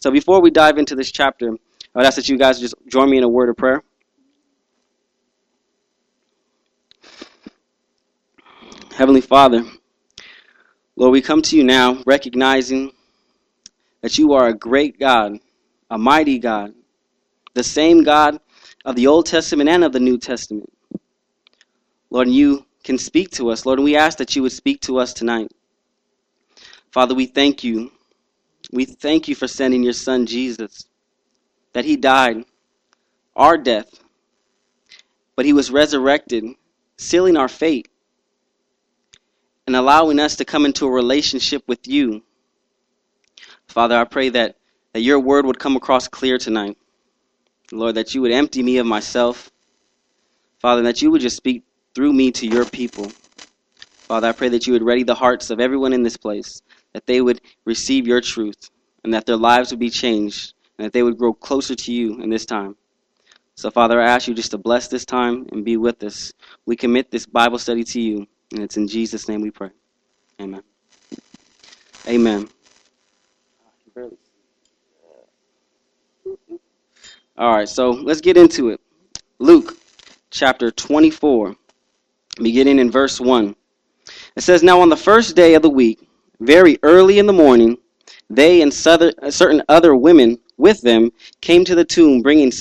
So before we dive into this chapter, I would ask that you guys just join me in a word of prayer. Heavenly Father, Lord, we come to you now recognizing that you are a great God, a mighty God, the same God of the Old Testament and of the New Testament. Lord, you can speak to us, Lord, and we ask that you would speak to us tonight. Father, we thank you. We thank you for sending your son Jesus, that he died our death, but he was resurrected, sealing our fate and allowing us to come into a relationship with you. Father, I pray that, that your word would come across clear tonight. Lord, that you would empty me of myself. Father, that you would just speak through me to your people. Father, I pray that you would ready the hearts of everyone in this place, that they would receive your truth, and that their lives would be changed, and that they would grow closer to you in this time. So, Father, I ask you just to bless this time and be with us. We commit this Bible study to you, and it's in Jesus' name we pray. Amen. Amen. All right, so let's get into it. Luke chapter 24, beginning in verse 1. It says, Now on the first day of the week, very early in the morning, they and uh, certain other women with them came to the tomb, bringing,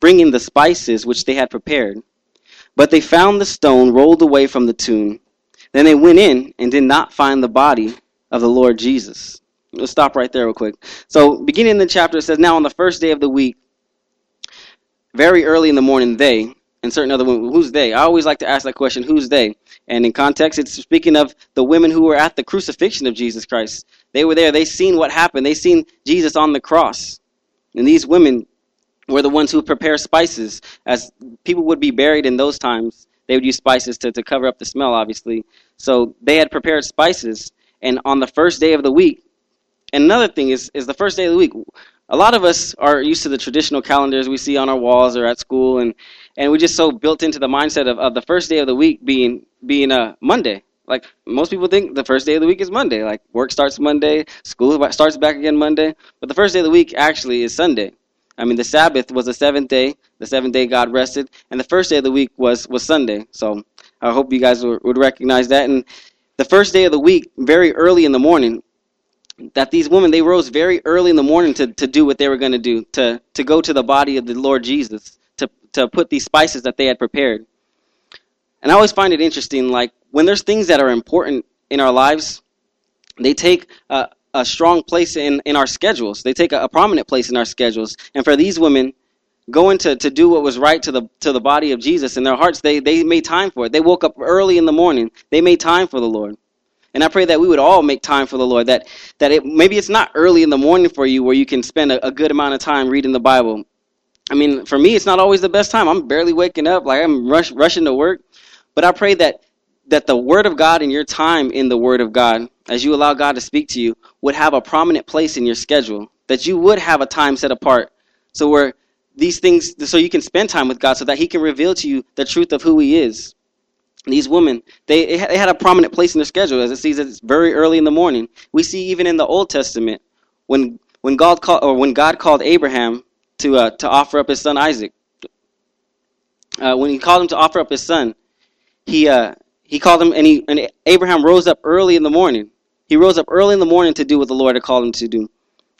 bringing the spices which they had prepared. But they found the stone rolled away from the tomb. Then they went in and did not find the body of the Lord Jesus. Let's stop right there real quick. So, beginning in the chapter, it says, Now on the first day of the week, very early in the morning, they, and certain other women, who's they? I always like to ask that question, who's they? And in context, it's speaking of the women who were at the crucifixion of Jesus Christ. They were there. They seen what happened. They seen Jesus on the cross. And these women were the ones who would prepare spices. As people would be buried in those times, they would use spices to, to cover up the smell, obviously. So they had prepared spices. And on the first day of the week, another thing is, is the first day of the week, a lot of us are used to the traditional calendars we see on our walls or at school, and, and we just so built into the mindset of, of the first day of the week being being a Monday. Like most people think the first day of the week is Monday. Like work starts Monday, school starts back again Monday, but the first day of the week actually is Sunday. I mean, the Sabbath was the seventh day. The seventh day God rested, and the first day of the week was was Sunday. So I hope you guys would recognize that. And the first day of the week, very early in the morning, that these women they rose very early in the morning to, to do what they were going to do to to go to the body of the lord jesus to put these spices that they had prepared. And i always find it interesting like when there's things that are important in our lives they take a, a strong place in, in our schedules. They take a, a prominent place in our schedules. And for these women going to, to do what was right to the to the body of jesus in their hearts they they made time for it. They woke up early in the morning. They made time for the lord. And I pray that we would all make time for the Lord. That that it maybe it's not early in the morning for you where you can spend a, a good amount of time reading the Bible. I mean, for me, it's not always the best time. I'm barely waking up, like I'm rush, rushing to work. But I pray that that the Word of God and your time in the Word of God, as you allow God to speak to you, would have a prominent place in your schedule. That you would have a time set apart, so where these things, so you can spend time with God, so that He can reveal to you the truth of who He is these women, they, they had a prominent place in their schedule, as it says it's very early in the morning. We see even in the Old Testament when when God called or when God called Abraham to uh, to offer up his son Isaac. Uh, when he called him to offer up his son, he uh, he called him and he and Abraham rose up early in the morning. He rose up early in the morning to do what the Lord had called him to do.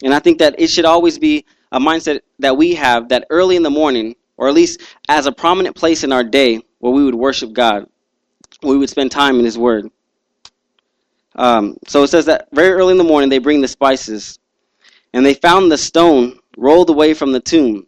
And I think that it should always be a mindset that we have that early in the morning, or at least as a prominent place in our day, where we would worship God we would spend time in His Word. Um, so it says that very early in the morning they bring the spices, and they found the stone rolled away from the tomb.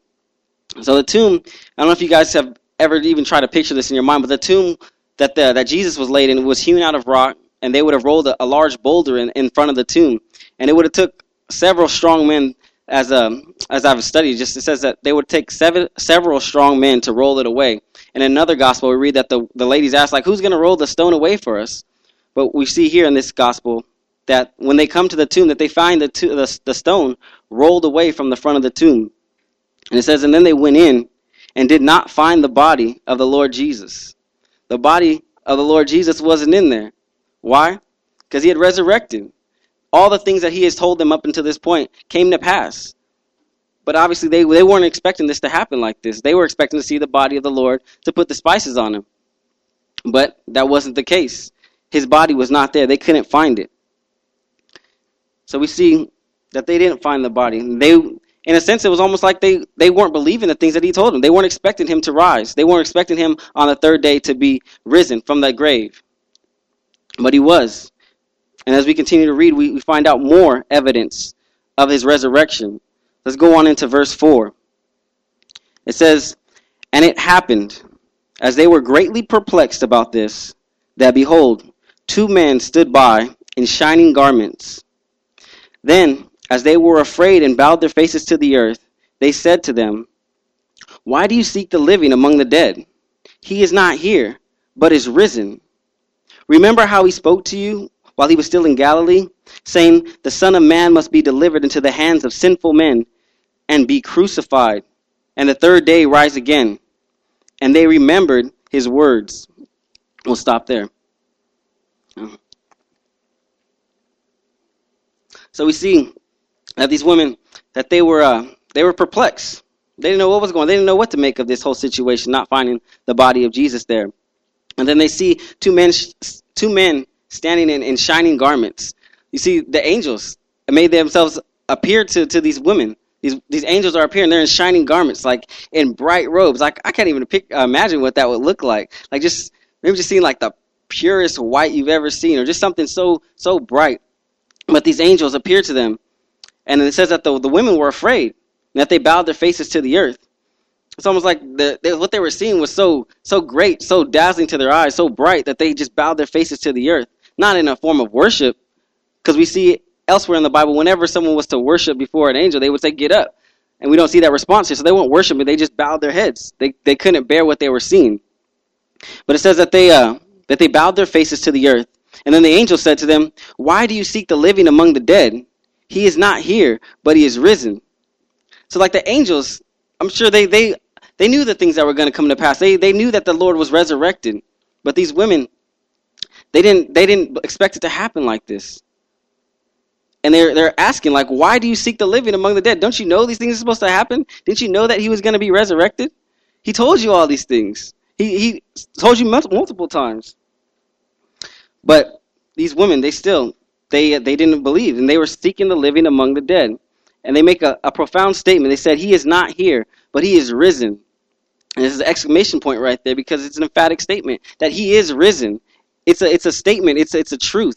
So the tomb, I don't know if you guys have ever even tried to picture this in your mind, but the tomb that the, that Jesus was laid in was hewn out of rock, and they would have rolled a, a large boulder in, in front of the tomb, and it would have took several strong men. As um, as I've studied, just it says that they would take seven, several strong men to roll it away. In another gospel, we read that the, the ladies asked, like, who's going to roll the stone away for us? But we see here in this gospel that when they come to the tomb, that they find the, to, the, the stone rolled away from the front of the tomb. And it says, and then they went in and did not find the body of the Lord Jesus. The body of the Lord Jesus wasn't in there. Why? Because he had resurrected. All the things that he has told them up until this point came to pass. But obviously, they, they weren't expecting this to happen like this. They were expecting to see the body of the Lord to put the spices on him. But that wasn't the case. His body was not there. They couldn't find it. So we see that they didn't find the body. They, in a sense, it was almost like they, they weren't believing the things that he told them. They weren't expecting him to rise. They weren't expecting him on the third day to be risen from that grave. But he was. And as we continue to read, we, we find out more evidence of his resurrection. Let's go on into verse 4. It says, And it happened, as they were greatly perplexed about this, that behold, two men stood by in shining garments. Then, as they were afraid and bowed their faces to the earth, they said to them, Why do you seek the living among the dead? He is not here, but is risen. Remember how he spoke to you while he was still in Galilee, saying, The Son of Man must be delivered into the hands of sinful men and be crucified, and the third day rise again. And they remembered his words. We'll stop there. So we see that these women that they were uh, they were perplexed. They didn't know what was going. on. They didn't know what to make of this whole situation, not finding the body of Jesus there. And then they see two men, two men standing in, in shining garments. You see, the angels made themselves appear to, to these women. These these angels are appearing. They're in shining garments, like in bright robes. Like I can't even pick, uh, imagine what that would look like. Like just maybe just seeing like the purest white you've ever seen, or just something so so bright. But these angels appeared to them, and it says that the the women were afraid, and that they bowed their faces to the earth. It's almost like the, they, what they were seeing was so so great, so dazzling to their eyes, so bright that they just bowed their faces to the earth. Not in a form of worship, because we see elsewhere in the Bible, whenever someone was to worship before an angel, they would say, "Get up," and we don't see that response here. So they weren't worshiping; they just bowed their heads. They they couldn't bear what they were seeing. But it says that they uh, that they bowed their faces to the earth, and then the angel said to them, "Why do you seek the living among the dead? He is not here, but he is risen." So, like the angels, I'm sure they they they knew the things that were going to come to pass. They they knew that the Lord was resurrected, but these women, they didn't they didn't expect it to happen like this. And they're they're asking like, why do you seek the living among the dead? Don't you know these things are supposed to happen? Didn't you know that he was going to be resurrected? He told you all these things. He he told you multiple times. But these women, they still they they didn't believe, and they were seeking the living among the dead. And they make a, a profound statement. They said, "He is not here, but he is risen." And this is an exclamation point right there because it's an emphatic statement that he is risen. It's a it's a statement. It's it's a truth.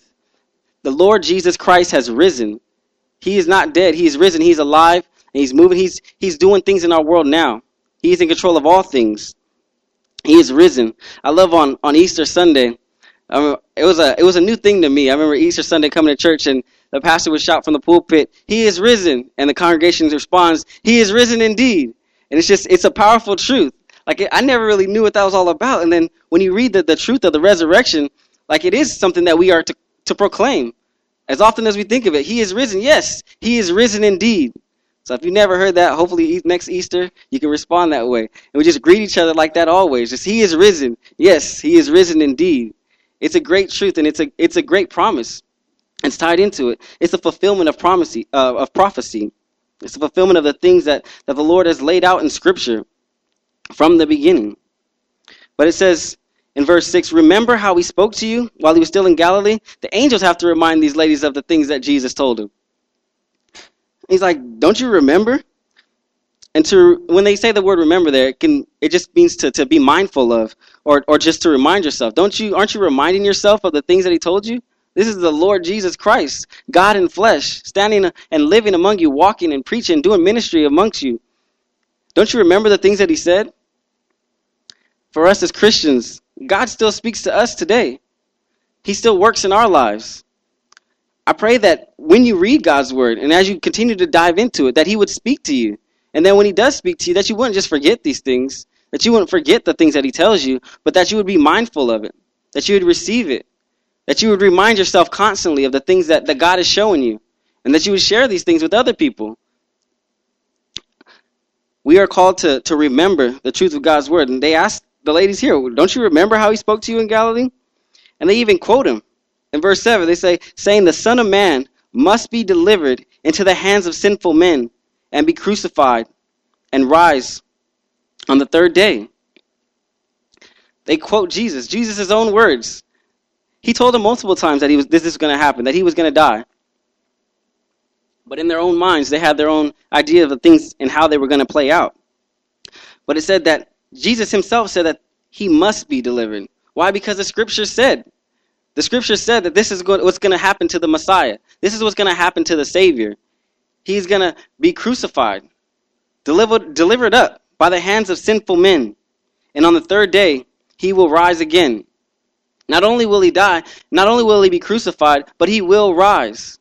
The Lord Jesus Christ has risen. He is not dead. He is risen. He's alive and he's moving. He's he's doing things in our world now. He is in control of all things. He is risen. I love on on Easter Sunday. I it was a it was a new thing to me. I remember Easter Sunday coming to church and the pastor would shout from the pulpit, "He is risen," and the congregation responds, "He is risen indeed." And it's just it's a powerful truth. Like I never really knew what that was all about. And then when you read the, the truth of the resurrection, like it is something that we are to, to proclaim. As often as we think of it, He is risen. Yes, He is risen indeed. So if you never heard that, hopefully next Easter you can respond that way. And we just greet each other like that always. Just He is risen. Yes, He is risen indeed. It's a great truth and it's a it's a great promise. It's tied into it. It's a fulfillment of prophecy. Uh, of prophecy. It's a fulfillment of the things that, that the Lord has laid out in Scripture from the beginning. But it says in verse 6 Remember how he spoke to you while he was still in Galilee? The angels have to remind these ladies of the things that Jesus told them. He's like, Don't you remember? And to when they say the word remember there, it can it just means to, to be mindful of or, or just to remind yourself. Don't you aren't you reminding yourself of the things that he told you? This is the Lord Jesus Christ, God in flesh, standing and living among you, walking and preaching, doing ministry amongst you. Don't you remember the things that he said? For us as Christians, God still speaks to us today. He still works in our lives. I pray that when you read God's word and as you continue to dive into it, that He would speak to you. And then when He does speak to you, that you wouldn't just forget these things, that you wouldn't forget the things that He tells you, but that you would be mindful of it, that you would receive it, that you would remind yourself constantly of the things that, that God is showing you, and that you would share these things with other people. We are called to, to remember the truth of God's word. And they asked the ladies here, Don't you remember how he spoke to you in Galilee? And they even quote him. In verse 7, they say, saying, The Son of Man must be delivered into the hands of sinful men and be crucified and rise on the third day. They quote Jesus, Jesus' own words. He told them multiple times that he was, this is going to happen, that he was going to die. But in their own minds, they had their own idea of the things and how they were going to play out. But it said that Jesus himself said that he must be delivered. Why? Because the scripture said. The scripture said that this is what's going to happen to the Messiah. This is what's going to happen to the Savior. He's going to be crucified, delivered, delivered up by the hands of sinful men. And on the third day, he will rise again. Not only will he die, not only will he be crucified, but he will rise.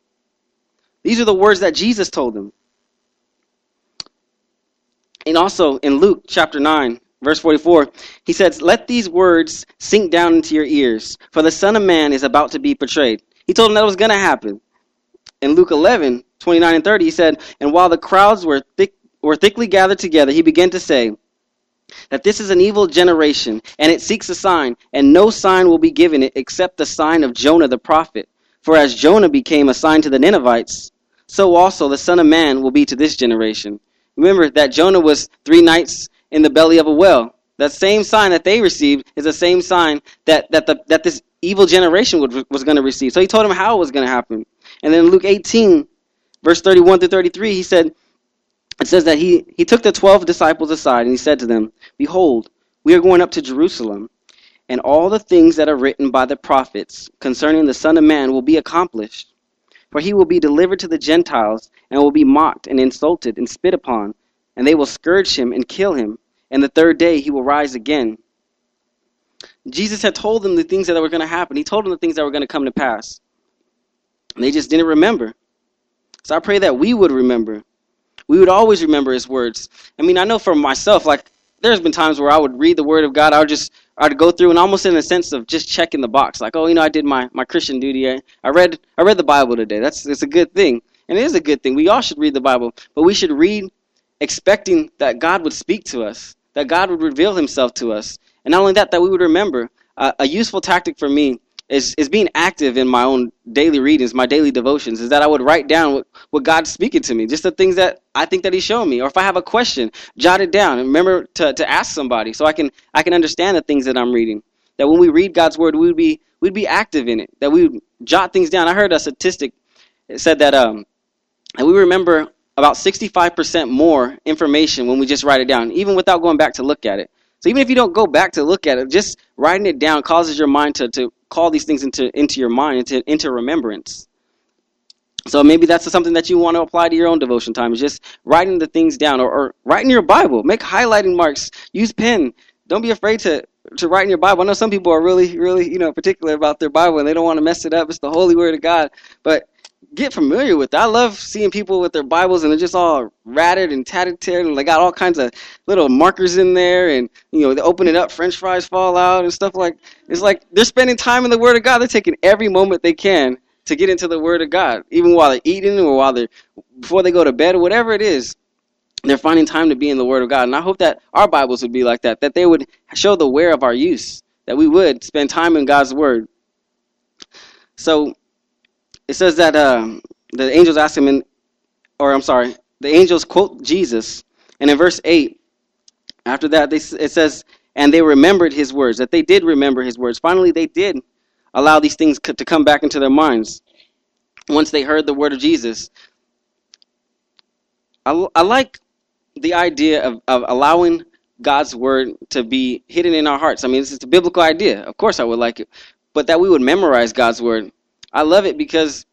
These are the words that Jesus told them. And also in Luke chapter 9, verse 44, he says, Let these words sink down into your ears, for the Son of Man is about to be betrayed. He told them that was going to happen. In Luke 11, 29 and 30, he said, And while the crowds were, thick, were thickly gathered together, he began to say, that this is an evil generation, and it seeks a sign, and no sign will be given it except the sign of Jonah the prophet. For as Jonah became a sign to the Ninevites, so also the Son of Man will be to this generation. Remember that Jonah was three nights in the belly of a whale. That same sign that they received is the same sign that, that, the, that this evil generation would, was going to receive. So he told him how it was going to happen. And then Luke 18, verse 31 through 33, he said, it says that he, he took the twelve disciples aside and he said to them, Behold, we are going up to Jerusalem, and all the things that are written by the prophets concerning the Son of Man will be accomplished. For he will be delivered to the Gentiles, and will be mocked and insulted and spit upon, and they will scourge him and kill him, and the third day he will rise again. Jesus had told them the things that were going to happen. He told them the things that were going to come to pass. They just didn't remember. So I pray that we would remember we would always remember his words. I mean, I know for myself, like there's been times where I would read the word of God, I would just I'd go through and almost in a sense of just checking the box, like, oh, you know, I did my, my Christian duty. I, I read I read the Bible today. That's it's a good thing. And it is a good thing. We all should read the Bible, but we should read expecting that God would speak to us, that God would reveal himself to us. And not only that, that we would remember. Uh, a useful tactic for me is, is being active in my own daily readings, my daily devotions, is that I would write down what, what God's speaking to me, just the things that I think that He's showing me. Or if I have a question, jot it down and remember to, to ask somebody so I can I can understand the things that I'm reading. That when we read God's word, we would be we'd be active in it. That we would jot things down. I heard a statistic it said that um that we remember about 65% more information when we just write it down, even without going back to look at it. So even if you don't go back to look at it, just writing it down causes your mind to, to call these things into, into your mind, into, into remembrance. So maybe that's something that you want to apply to your own devotion time, is just writing the things down or, or write in your Bible. Make highlighting marks. Use pen. Don't be afraid to, to write in your Bible. I know some people are really, really, you know, particular about their Bible and they don't want to mess it up. It's the holy word of God. But get familiar with it. I love seeing people with their Bibles and they're just all ratted and tatted, teared, and they got all kinds of little markers in there, and you know they open it up, French fries fall out and stuff like. It's like they're spending time in the Word of God. They're taking every moment they can to get into the Word of God, even while they're eating or while they're before they go to bed or whatever it is. They're finding time to be in the Word of God, and I hope that our Bibles would be like that. That they would show the wear of our use. That we would spend time in God's Word. So it says that um, the angels asked him, in, or I'm sorry, the angels quote Jesus, and in verse 8, after that, they, it says, and they remembered his words, that they did remember his words. Finally, they did allow these things to come back into their minds once they heard the word of Jesus. I, I like the idea of, of allowing God's word to be hidden in our hearts. I mean, this is a biblical idea. Of course, I would like it. But that we would memorize God's word I love it because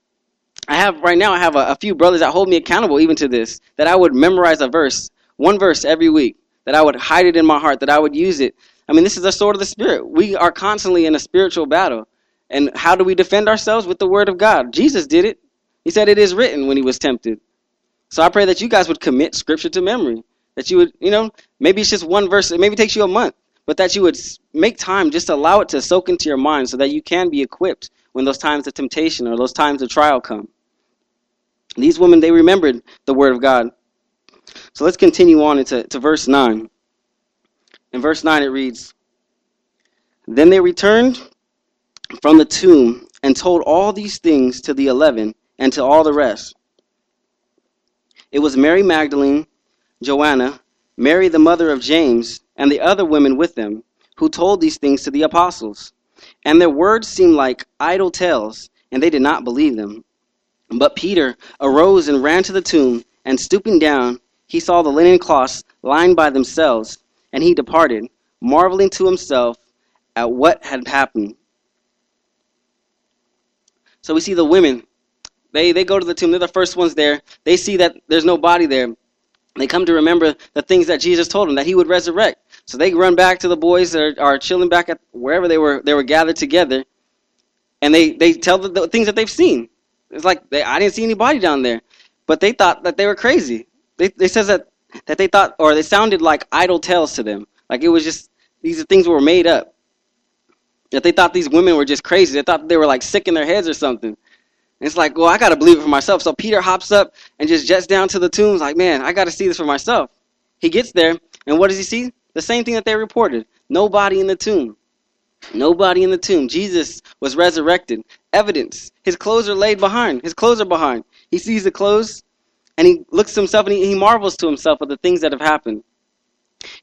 I have right now I have a, a, few brothers that hold me accountable even to this that I would memorize a verse, one verse every week, that I would hide it in my heart, that I would use it. I mean, this is the sword of the spirit. We are constantly in a spiritual battle. And how do we defend ourselves with the word of God? Jesus did it. He said it is written when he was tempted. So I pray that you guys would commit scripture to memory. That you would, you know, maybe it's just one verse, it maybe takes you a month, but that you would make time just allow it to soak into your mind so that you can be equipped when those times of temptation or those times of trial come. These women, they remembered the word of God. So let's continue on into to verse 9. In verse 9, it reads Then they returned from the tomb and told all these things to the eleven and to all the rest. it was Mary Magdalene, Joanna, Mary the mother of James, and the other women with them, who told these things to the apostles. And their words seemed like idle tales, and they did not believe them. But Peter arose and ran to the tomb, and stooping down, he saw the linen cloths lying by themselves, and he departed, marveling to himself at what had happened. So we see the women. They, they go to the tomb. They're the first ones there. They see that there's no body there. They come to remember the things that Jesus told them, that he would resurrect. So they run back to the boys that are, are chilling back at wherever they were they were gathered together, and they, they tell the, the things that they've seen. It's like they, I didn't see anybody down there, but they thought that they were crazy. They they says that that they thought or they sounded like idle tales to them, like it was just these things were made up. That they thought these women were just crazy. They thought they were like sick in their heads or something. And it's like, well, I got to believe it for myself. So Peter hops up and just jets down to the tombs, like, man, I got to see this for myself. He gets there, and what does he see? The same thing that they reported nobody in the tomb. Nobody in the tomb. Jesus was resurrected. Evidence. His clothes are laid behind. His clothes are behind. He sees the clothes and he looks to himself and he, he marvels to himself of the things that have happened.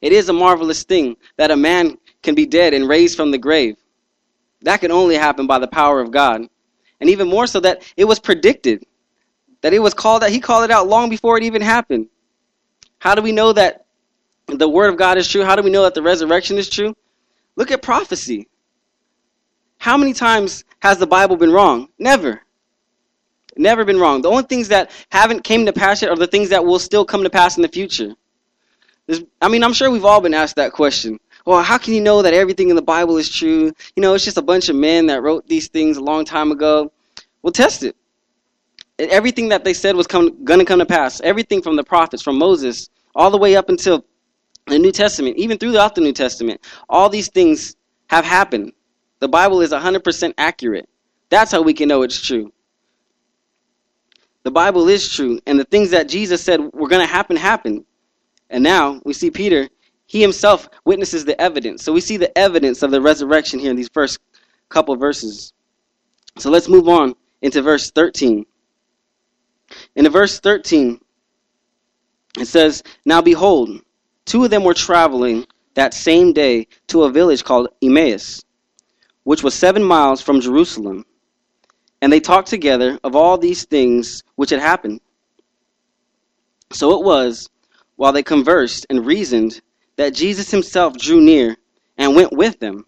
It is a marvelous thing that a man can be dead and raised from the grave. That can only happen by the power of God. And even more so that it was predicted. That it was called out, he called it out long before it even happened. How do we know that the word of God is true? How do we know that the resurrection is true? Look at prophecy. How many times has the Bible been wrong? Never. Never been wrong. The only things that haven't came to pass yet are the things that will still come to pass in the future. There's, I mean, I'm sure we've all been asked that question. Well, how can you know that everything in the Bible is true? You know, it's just a bunch of men that wrote these things a long time ago. Well, test it. Everything that they said was going to come to pass. Everything from the prophets, from Moses, all the way up until the New Testament, even throughout the New Testament, all these things have happened. The Bible is 100% accurate. That's how we can know it's true. The Bible is true, and the things that Jesus said were going to happen happened. And now we see Peter, he himself witnesses the evidence. So we see the evidence of the resurrection here in these first couple verses. So let's move on into verse 13. In verse 13, it says, Now behold, two of them were traveling that same day to a village called Emmaus, which was seven miles from Jerusalem. And they talked together of all these things which had happened. So it was, while they conversed and reasoned, that Jesus himself drew near and went with them.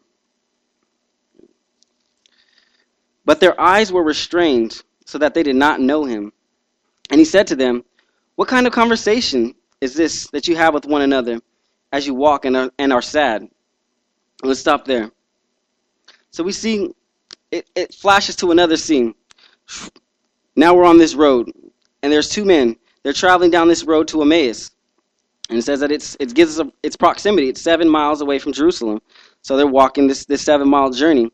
But their eyes were restrained, so that they did not know him. And he said to them, What kind of conversation is this that you have with one another as you walk and are, and are sad? Let's stop there. So we see it, it flashes to another scene. Now we're on this road, and there's two men. They're traveling down this road to Emmaus. And it says that it's, it gives us its proximity. It's seven miles away from Jerusalem. So they're walking this, this seven mile journey.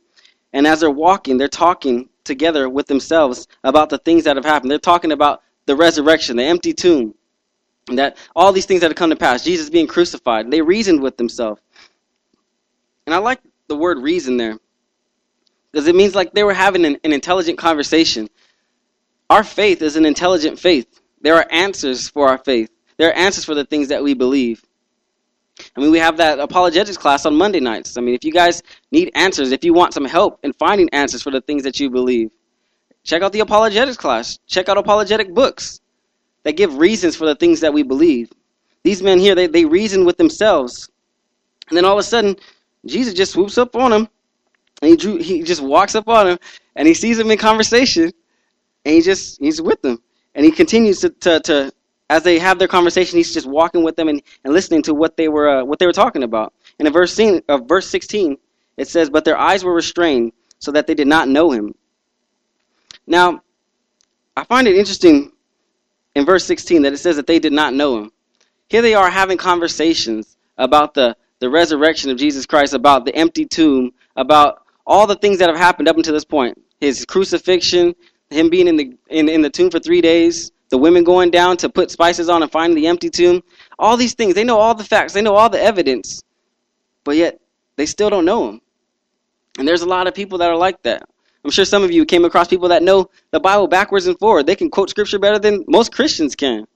And as they're walking, they're talking together with themselves about the things that have happened. They're talking about the resurrection, the empty tomb, that all these things that have come to pass, Jesus being crucified. They reasoned with themselves. And I like the word reason there because it means like they were having an, an intelligent conversation. Our faith is an intelligent faith. There are answers for our faith. There are answers for the things that we believe. I mean, we have that apologetics class on Monday nights. I mean, if you guys need answers, if you want some help in finding answers for the things that you believe, check out the apologetics class. Check out apologetic books that give reasons for the things that we believe. These men here, they, they reason with themselves. And then all of a sudden, Jesus just swoops up on them. And he, drew, he just walks up on him and he sees him in conversation. And he just, he's with them. And he continues to, to, to as they have their conversation, he's just walking with them and, and listening to what they were uh, what they were talking about. And In verse of uh, verse 16, it says, "But their eyes were restrained, so that they did not know him." Now, I find it interesting in verse 16 that it says that they did not know him. Here they are having conversations about the, the resurrection of Jesus Christ, about the empty tomb, about all the things that have happened up until this point. His crucifixion, him being in the in, in the tomb for three days, the women going down to put spices on and finding the empty tomb. All these things. They know all the facts. They know all the evidence. But yet, they still don't know him. And there's a lot of people that are like that. I'm sure some of you came across people that know the Bible backwards and forward. They can quote scripture better than most Christians can.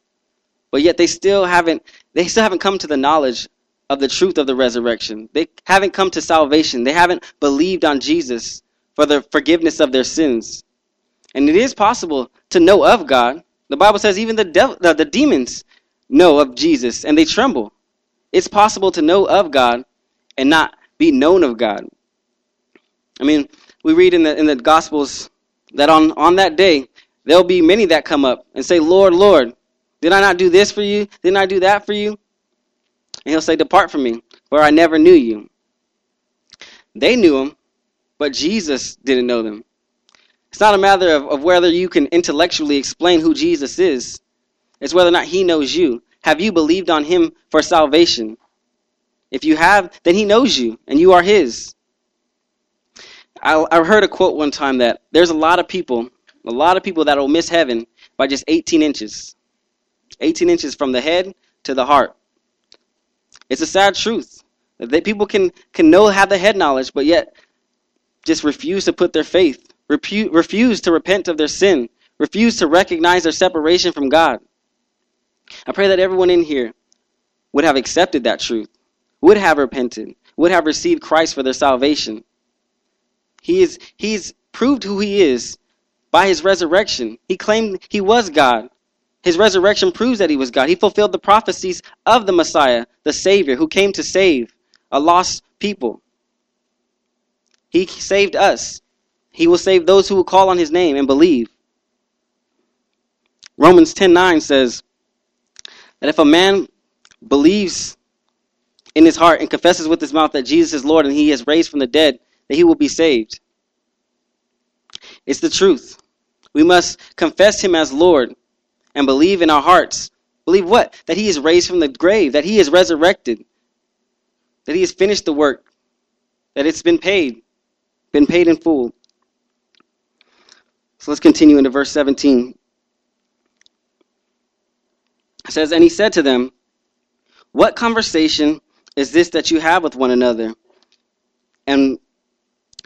but yet they still haven't they still haven't come to the knowledge of the truth of the resurrection. They haven't come to salvation. They haven't believed on Jesus for the forgiveness of their sins. And it is possible to know of God. The Bible says even the devil, the, the demons know of Jesus and they tremble. It's possible to know of God and not be known of God. I mean, we read in the in the Gospels that on, on that day there'll be many that come up and say, Lord, Lord, did I not do this for you? Didn't I do that for you? And he'll say, Depart from me, for I never knew you. They knew him, but Jesus didn't know them. It's not a matter of, of whether you can intellectually explain who Jesus is. It's whether or not he knows you. Have you believed on him for salvation? If you have, then he knows you, and you are his. I, I heard a quote one time that there's a lot of people, a lot of people that will miss heaven by just 18 inches. 18 inches from the head to the heart. It's a sad truth that people can, can know, have the head knowledge, but yet just refuse to put their faith, repu- refuse to repent of their sin, refuse to recognize their separation from God. I pray that everyone in here would have accepted that truth, would have repented, would have received Christ for their salvation. He is he's proved who he is by his resurrection. He claimed he was God. His resurrection proves that he was God. He fulfilled the prophecies of the Messiah, the Savior, who came to save a lost people. He saved us. He will save those who will call on his name and believe. Romans 10:9 says that if a man believes in his heart and confesses with his mouth that Jesus is Lord and he is raised from the dead, that he will be saved. It's the truth. We must confess him as Lord and believe in our hearts. Believe what? That he is raised from the grave, that he is resurrected, that he has finished the work, that it's been paid, been paid in full. So let's continue into verse 17. It says, And he said to them, What conversation is this that you have with one another? And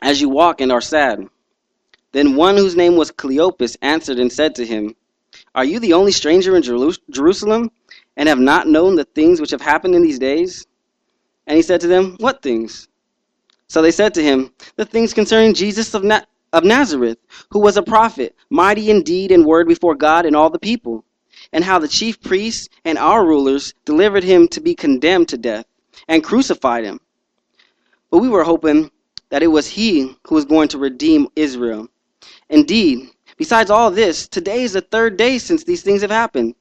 as you walk and are sad. Then one whose name was Cleopas answered and said to him, are you the only stranger in Jerusalem and have not known the things which have happened in these days? And he said to them, What things? So they said to him, The things concerning Jesus of, Na- of Nazareth, who was a prophet, mighty in deed and word before God and all the people, and how the chief priests and our rulers delivered him to be condemned to death and crucified him. But we were hoping that it was he who was going to redeem Israel. Indeed, Besides all this, today is the third day since these things have happened.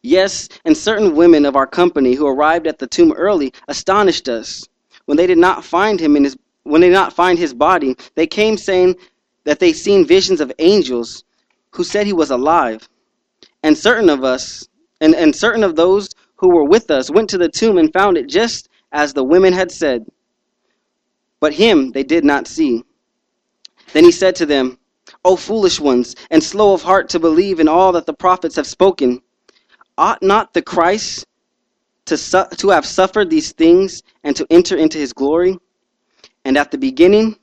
Yes, and certain women of our company who arrived at the tomb early astonished us. When they did not find him in his when they did not find his body, they came saying that they seen visions of angels who said he was alive. And certain of us and, and certain of those who were with us went to the tomb and found it just as the women had said. But him they did not see. Then he said to them, O foolish ones, and slow of heart to believe in all that the prophets have spoken. Ought not the Christ to, su- to have suffered these things and to enter into his glory? And at the beginning,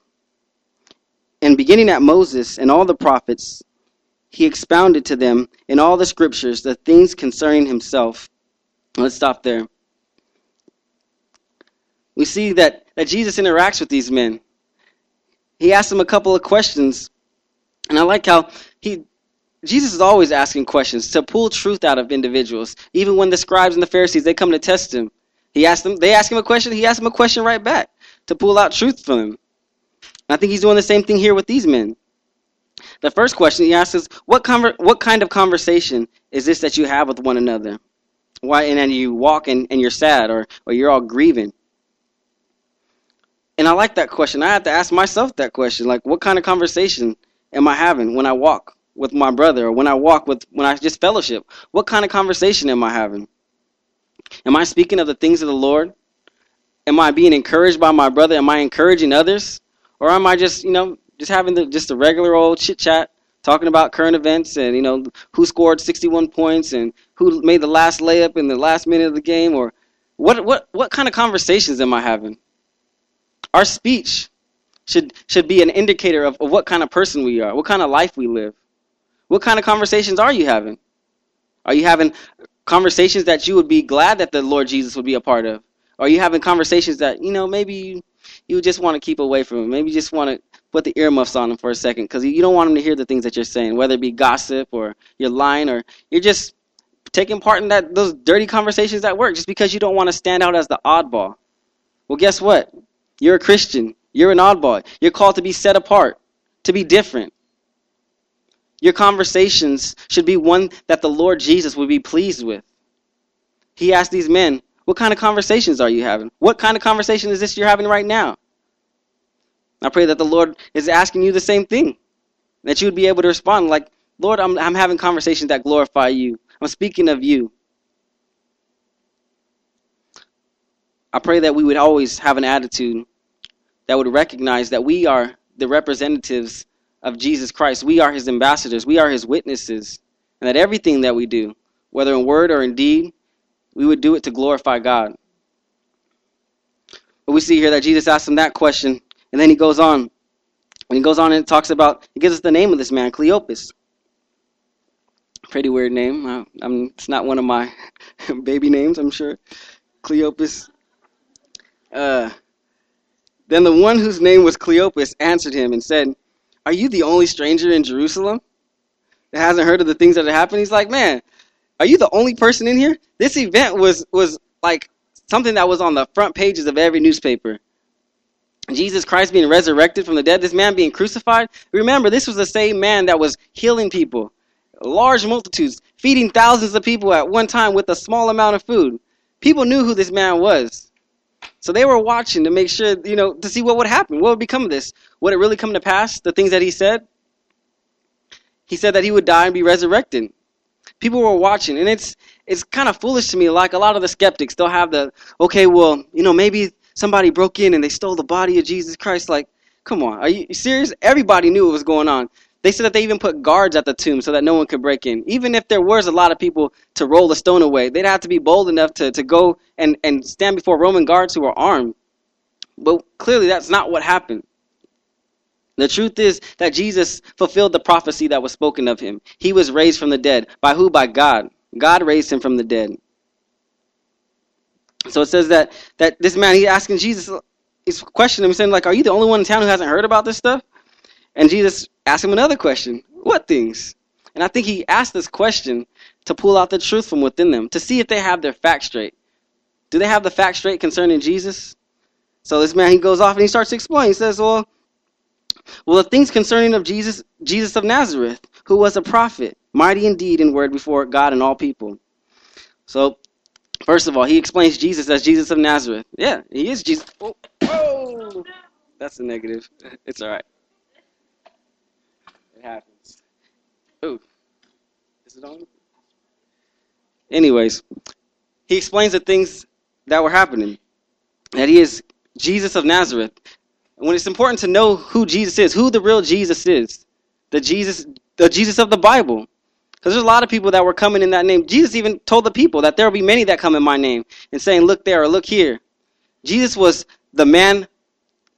and beginning at Moses and all the prophets, he expounded to them in all the scriptures the things concerning himself. Let's stop there. We see that, that Jesus interacts with these men. He asks them a couple of questions and I like how he Jesus is always asking questions to pull truth out of individuals. Even when the scribes and the Pharisees they come to test him, he asks them. They ask him a question. He asks them a question right back to pull out truth from him. I think he's doing the same thing here with these men. The first question he asks is, "What conver- What kind of conversation is this that you have with one another? Why? And then you walk and, and you're sad, or or you're all grieving." And I like that question. I have to ask myself that question. Like, what kind of conversation am I having when I walk with my brother or when I walk with when I just fellowship? What kind of conversation am I having? Am I speaking of the things of the Lord? Am I being encouraged by my brother? Am I encouraging others? Or am I just, you know, just having the, just a regular old chit chat, talking about current events and, you know, who scored 61 points and who made the last layup in the last minute of the game? Or what, what, what kind of conversations am I having? Our speech should should be an indicator of, of what kind of person we are, what kind of life we live. What kind of conversations are you having? Are you having conversations that you would be glad that the Lord Jesus would be a part of? Are you having conversations that, you know, maybe you, you just want to keep away from him? Maybe you just want to put the earmuffs on him for a second because you don't want him to hear the things that you're saying, whether it be gossip or you're lying or you're just taking part in that those dirty conversations at work just because you don't want to stand out as the oddball. Well, guess what? You're a Christian. You're an oddball. You're called to be set apart, to be different. Your conversations should be one that the Lord Jesus would be pleased with. He asked these men, What kind of conversations are you having? What kind of conversation is this you're having right now? I pray that the Lord is asking you the same thing. That you would be able to respond like, Lord, I'm, I'm having conversations that glorify you. I'm speaking of you. I pray that we would always have an attitude that would recognize that we are the representatives of Jesus Christ. We are his ambassadors. We are his witnesses. And that everything that we do, whether in word or in deed, we would do it to glorify God. But we see here that Jesus asked him that question, and then he goes on. And he goes on and talks about, he gives us the name of this man, Cleopas. Pretty weird name. I, it's not one of my baby names, I'm sure. Cleopas. Uh, then the one whose name was Cleopas answered him and said, Are you the only stranger in Jerusalem that hasn't heard of the things that have happened? He's like, Man, are you the only person in here? This event was was like something that was on the front pages of every newspaper. Jesus Christ being resurrected from the dead, this man being crucified. Remember, this was the same man that was healing people, large multitudes, feeding thousands of people at one time with a small amount of food. People knew who this man was. So they were watching to make sure, you know, to see what would happen. What would become of this? Would it really come to pass? The things that he said? He said that he would die and be resurrected. People were watching, and it's it's kind of foolish to me. Like a lot of the skeptics, they'll have the okay, well, you know, maybe somebody broke in and they stole the body of Jesus Christ. Like, come on, are you serious? Everybody knew what was going on. They said that they even put guards at the tomb so that no one could break in. Even if there was a lot of people to roll the stone away, they'd have to be bold enough to, to go and, and stand before Roman guards who were armed. But clearly, that's not what happened. The truth is that Jesus fulfilled the prophecy that was spoken of him. He was raised from the dead. By who? By God. God raised him from the dead. So it says that that this man he's asking Jesus, he's questioning him, saying like, "Are you the only one in town who hasn't heard about this stuff?" And Jesus asked him another question: "What things?" And I think he asked this question to pull out the truth from within them, to see if they have their facts straight. Do they have the facts straight concerning Jesus? So this man he goes off and he starts to explain. He says, "Well, well, the things concerning of Jesus, Jesus of Nazareth, who was a prophet, mighty indeed in word before God and all people." So First of all, he explains Jesus as Jesus of Nazareth. Yeah, he is Jesus. Oh, oh. that's a negative. It's all right. It happens. Ooh, is it on? Anyways, he explains the things that were happening. That he is Jesus of Nazareth. When it's important to know who Jesus is, who the real Jesus is, the Jesus, the Jesus of the Bible. Because there's a lot of people that were coming in that name. Jesus even told the people that there will be many that come in my name and saying, Look there or look here. Jesus was the man,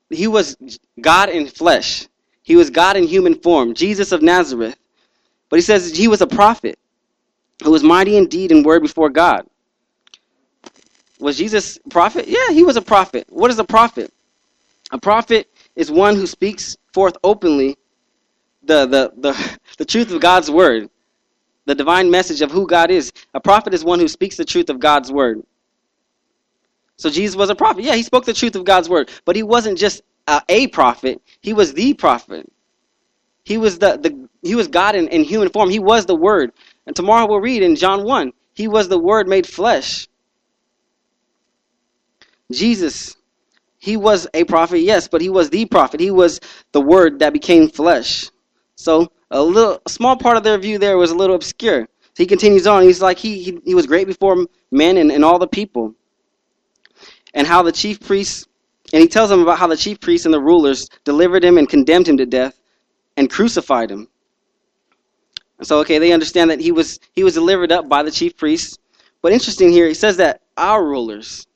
he was God in flesh. He was God in human form, Jesus of Nazareth. But he says he was a prophet who was mighty indeed in deed and word before God. Was Jesus a prophet? Yeah, he was a prophet. What is a prophet? A prophet is one who speaks forth openly the, the, the, the truth of God's word the divine message of who God is. A prophet is one who speaks the truth of God's word. So Jesus was a prophet. Yeah, he spoke the truth of God's word, but he wasn't just a, a prophet. He was the prophet. He was the, the he was God in, in human form. He was the word. And tomorrow we'll read in John 1, he was the word made flesh. Jesus, he was a prophet, yes, but he was the prophet. He was the word that became flesh. So a little a small part of their view there was a little obscure. He continues on. He's like he he, he was great before men and, and all the people. And how the chief priests and he tells them about how the chief priests and the rulers delivered him and condemned him to death and crucified him. And so okay, they understand that he was he was delivered up by the chief priests. But interesting here, he says that our rulers.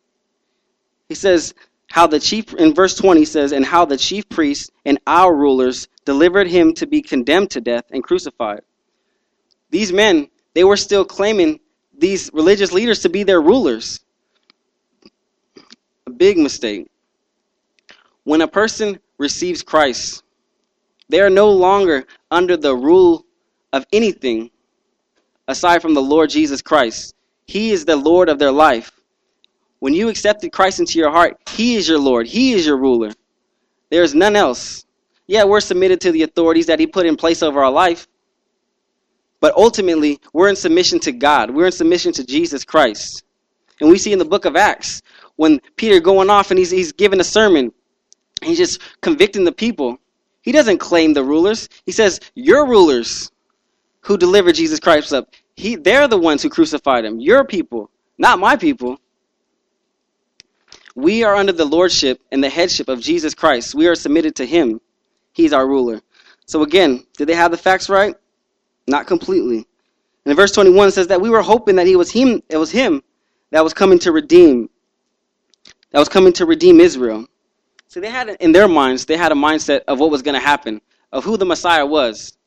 He says how the chief in verse 20 says and how the chief priests and our rulers delivered him to be condemned to death and crucified these men they were still claiming these religious leaders to be their rulers. A big mistake. When a person receives Christ, they are no longer under the rule of anything aside from the Lord Jesus Christ. He is the Lord of their life. When you accepted Christ into your heart, He is your Lord, He is your ruler. There is none else. Yeah, we're submitted to the authorities that He put in place over our life. But ultimately, we're in submission to God. We're in submission to Jesus Christ. And we see in the book of Acts when Peter going off and he's, he's giving a sermon, he's just convicting the people. He doesn't claim the rulers. He says, Your rulers who delivered Jesus Christ up, he, they're the ones who crucified him. Your people, not my people. We are under the lordship and the headship of Jesus Christ. We are submitted to him. He's our ruler. So again, did they have the facts right? Not completely. And verse 21 it says that we were hoping that he was him, it was him that was coming to redeem, that was coming to redeem Israel. So they had in their minds, they had a mindset of what was going to happen, of who the Messiah was.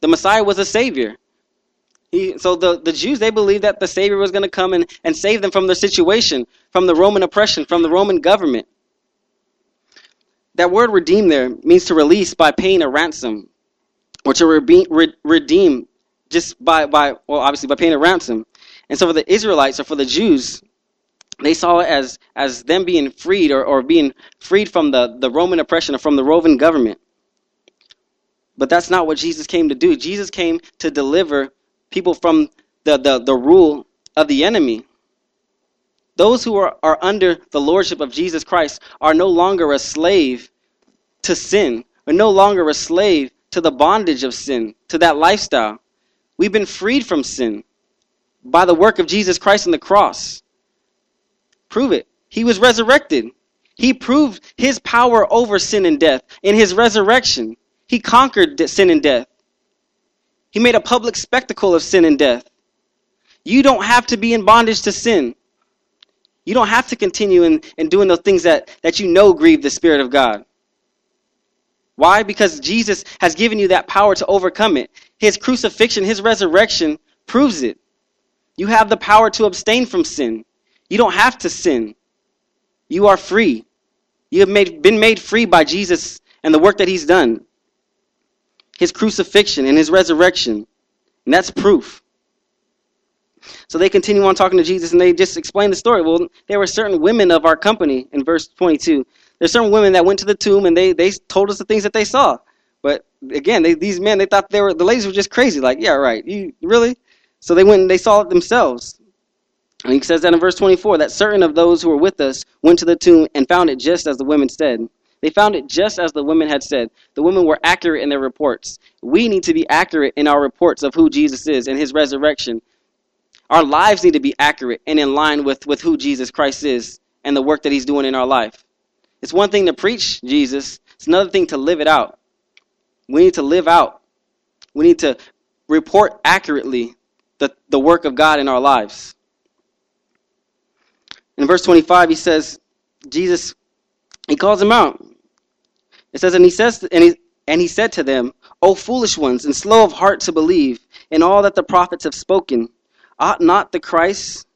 The Messiah was a savior. He, so the, the Jews, they believed that the Savior was going to come and, and save them from their situation, from the Roman oppression, from the Roman government. That word redeem there means to release by paying a ransom, or to re- re- redeem just by, by, well, obviously by paying a ransom. And so for the Israelites, or for the Jews, they saw it as, as them being freed or, or being freed from the, the Roman oppression or from the Roman government. But that's not what Jesus came to do. Jesus came to deliver people from the, the, the rule of the enemy. Those who are, are under the lordship of Jesus Christ are no longer a slave to sin, are no longer a slave to the bondage of sin, to that lifestyle. We've been freed from sin by the work of Jesus Christ on the cross. Prove it. He was resurrected. He proved his power over sin and death in his resurrection. He conquered sin and death. He made a public spectacle of sin and death. You don't have to be in bondage to sin. You don't have to continue in, in doing those things that, that you know grieve the Spirit of God. Why? Because Jesus has given you that power to overcome it. His crucifixion, his resurrection proves it. You have the power to abstain from sin. You don't have to sin. You are free. You have made, been made free by Jesus and the work that he's done. His crucifixion and his resurrection. And that's proof. So they continue on talking to Jesus and they just explain the story. Well, there were certain women of our company in verse 22. There's certain women that went to the tomb and they, they told us the things that they saw. But again, they, these men, they thought they were, the ladies were just crazy. Like, yeah, right. You really? So they went and they saw it themselves. And he says that in verse 24 that certain of those who were with us went to the tomb and found it just as the women said. They found it just as the women had said. The women were accurate in their reports. We need to be accurate in our reports of who Jesus is and his resurrection. Our lives need to be accurate and in line with, with who Jesus Christ is and the work that he's doing in our life. It's one thing to preach Jesus, it's another thing to live it out. We need to live out. We need to report accurately the, the work of God in our lives. In verse 25, he says, Jesus, he calls them out. It says, and he says, and he, and he said to them, O foolish ones, and slow of heart to believe in all that the prophets have spoken. Ought not the Christ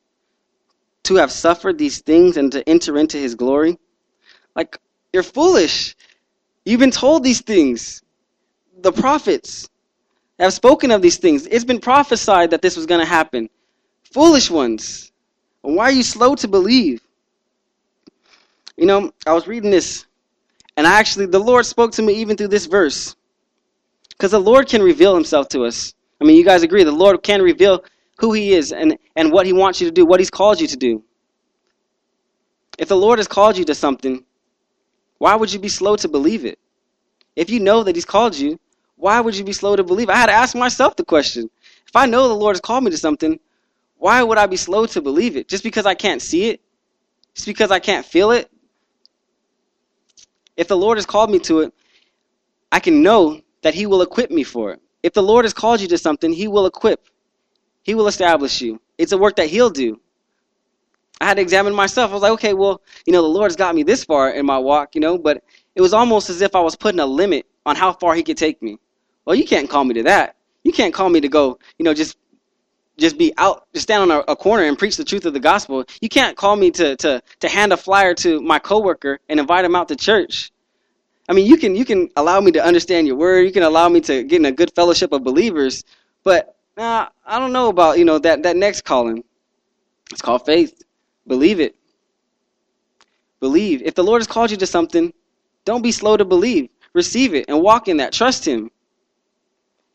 to have suffered these things and to enter into his glory? Like, you're foolish. You've been told these things. The prophets have spoken of these things. It's been prophesied that this was going to happen. Foolish ones. Why are you slow to believe? You know, I was reading this, and I actually, the Lord spoke to me even through this verse. Because the Lord can reveal himself to us. I mean, you guys agree, the Lord can reveal who he is and, and what he wants you to do, what he's called you to do. If the Lord has called you to something, why would you be slow to believe it? If you know that he's called you, why would you be slow to believe? I had to ask myself the question. If I know the Lord has called me to something, why would I be slow to believe it? Just because I can't see it? Just because I can't feel it? If the Lord has called me to it, I can know that He will equip me for it. If the Lord has called you to something, He will equip. He will establish you. It's a work that He'll do. I had to examine myself. I was like, okay, well, you know, the Lord's got me this far in my walk, you know, but it was almost as if I was putting a limit on how far He could take me. Well, you can't call me to that. You can't call me to go, you know, just just be out, just stand on a, a, corner and preach the truth of the gospel. You can't call me to, to, to hand a flyer to my coworker and invite him out to church. I mean, you can you can allow me to understand your word. You can allow me to get in a good fellowship of believers, but uh, I don't know about you know that that next calling. It's called faith. Believe it. Believe. If the Lord has called you to something, don't be slow to believe. Receive it and walk in that. Trust Him.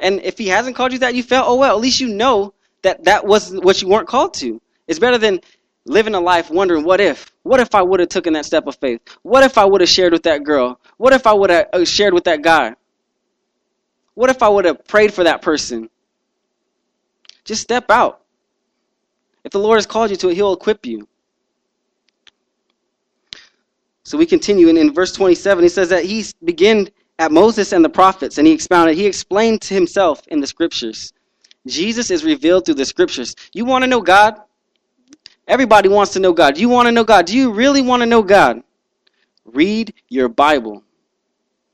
And if He hasn't called you that you felt, oh well, at least you know that that was what you weren't called to. It's better than living a life wondering, what if? What if I would have taken that step of faith? What if I would have shared with that girl? What if I would have uh, shared with that guy? What if I would have prayed for that person? Just step out. If the Lord has called you to it, He'll equip you. So we continue, and in verse 27, he says that he began at Moses and the prophets, and he expounded, he explained to himself in the scriptures. Jesus is revealed through the scriptures. You want to know God? Everybody wants to know God. You want to know God? Do you really want to know God? Read your Bible.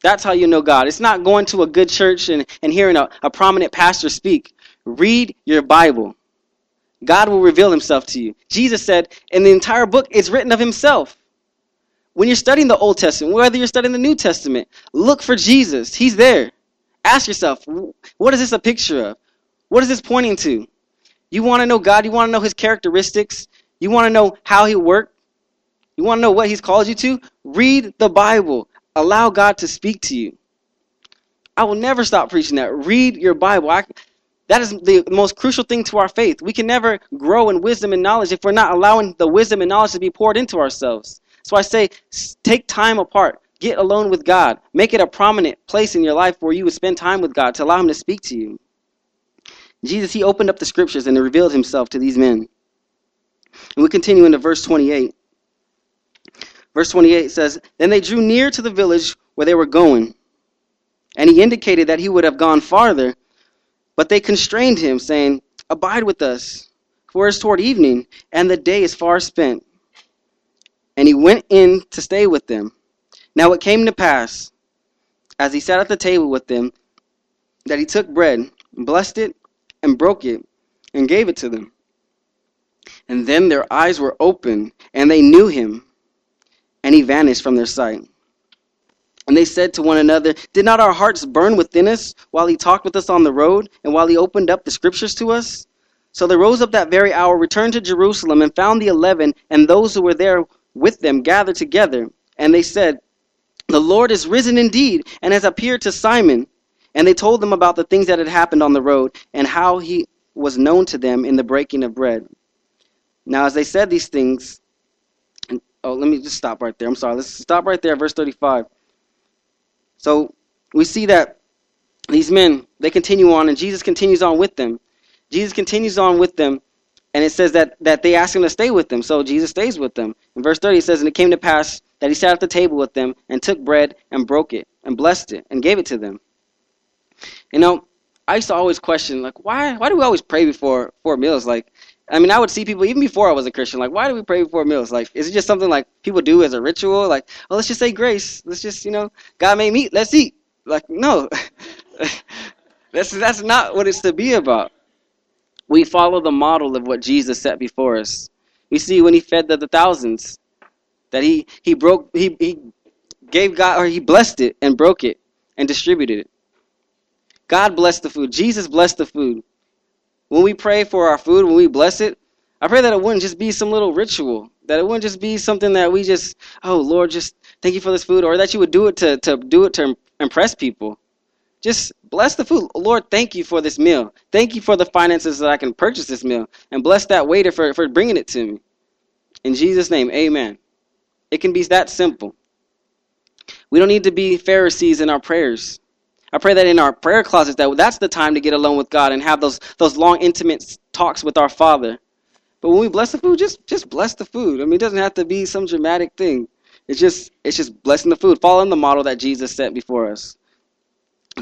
That's how you know God. It's not going to a good church and, and hearing a, a prominent pastor speak. Read your Bible. God will reveal himself to you. Jesus said, in the entire book, it's written of himself. When you're studying the Old Testament, whether you're studying the New Testament, look for Jesus. He's there. Ask yourself, what is this a picture of? What is this pointing to? You want to know God? You want to know His characteristics? You want to know how He worked? You want to know what He's called you to? Read the Bible. Allow God to speak to you. I will never stop preaching that. Read your Bible. I, that is the most crucial thing to our faith. We can never grow in wisdom and knowledge if we're not allowing the wisdom and knowledge to be poured into ourselves. So I say, take time apart. Get alone with God. Make it a prominent place in your life where you would spend time with God to allow Him to speak to you. Jesus, he opened up the scriptures and revealed himself to these men. And we continue into verse 28. Verse 28 says, Then they drew near to the village where they were going. And he indicated that he would have gone farther, but they constrained him, saying, Abide with us, for it is toward evening, and the day is far spent. And he went in to stay with them. Now it came to pass, as he sat at the table with them, that he took bread, blessed it, and broke it and gave it to them. And then their eyes were open, and they knew him, and he vanished from their sight. And they said to one another, Did not our hearts burn within us while he talked with us on the road, and while he opened up the scriptures to us? So they rose up that very hour, returned to Jerusalem, and found the eleven and those who were there with them gathered together. And they said, The Lord is risen indeed, and has appeared to Simon. And they told them about the things that had happened on the road and how he was known to them in the breaking of bread. Now, as they said these things, oh, let me just stop right there. I'm sorry. Let's stop right there, verse 35. So we see that these men, they continue on, and Jesus continues on with them. Jesus continues on with them, and it says that, that they ask him to stay with them. So Jesus stays with them. In verse 30, it says, And it came to pass that he sat at the table with them, and took bread, and broke it, and blessed it, and gave it to them. You know, I used to always question, like, why why do we always pray before four meals? Like, I mean, I would see people even before I was a Christian, like, why do we pray before meals? Like, is it just something like people do as a ritual? Like, oh, let's just say grace. Let's just, you know, God made meat. Let's eat. Like, no, that's that's not what it's to be about. We follow the model of what Jesus set before us. We see when he fed the, the thousands that he he broke he he gave God or he blessed it and broke it and distributed it. God bless the food. Jesus blessed the food. When we pray for our food, when we bless it, I pray that it wouldn't just be some little ritual, that it wouldn't just be something that we just, oh Lord, just thank you for this food, or that you would do it to, to do it to impress people. Just bless the food. Lord, thank you for this meal. Thank you for the finances that I can purchase this meal. And bless that waiter for, for bringing it to me. In Jesus' name, amen. It can be that simple. We don't need to be Pharisees in our prayers. I pray that in our prayer closets that that's the time to get alone with God and have those those long intimate talks with our Father. But when we bless the food, just just bless the food. I mean, it doesn't have to be some dramatic thing. It's just it's just blessing the food, following the model that Jesus set before us.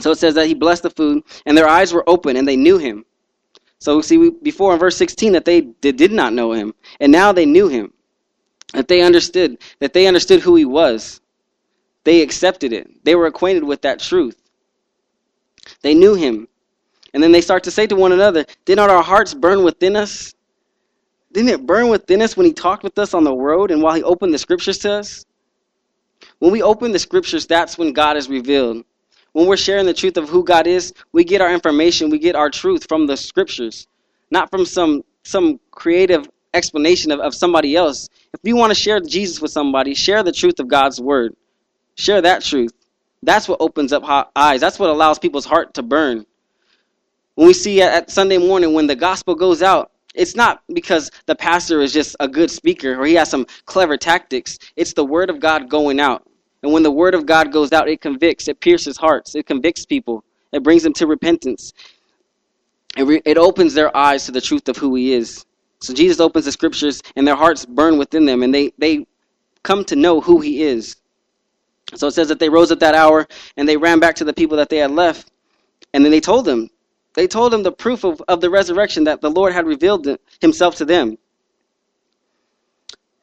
So it says that he blessed the food, and their eyes were open, and they knew him. So we see we, before in verse 16 that they did, did not know him, and now they knew him. That they understood that they understood who he was. They accepted it. They were acquainted with that truth. They knew him. And then they start to say to one another, Did not our hearts burn within us? Didn't it burn within us when he talked with us on the road and while he opened the scriptures to us? When we open the scriptures, that's when God is revealed. When we're sharing the truth of who God is, we get our information, we get our truth from the scriptures, not from some some creative explanation of, of somebody else. If you want to share Jesus with somebody, share the truth of God's word. Share that truth. That's what opens up eyes. That's what allows people's heart to burn. When we see at Sunday morning when the gospel goes out, it's not because the pastor is just a good speaker or he has some clever tactics. It's the word of God going out. And when the word of God goes out, it convicts, it pierces hearts, it convicts people, it brings them to repentance. It, re- it opens their eyes to the truth of who he is. So Jesus opens the scriptures and their hearts burn within them and they, they come to know who he is. So it says that they rose at that hour and they ran back to the people that they had left. And then they told them, they told them the proof of, of the resurrection that the Lord had revealed himself to them.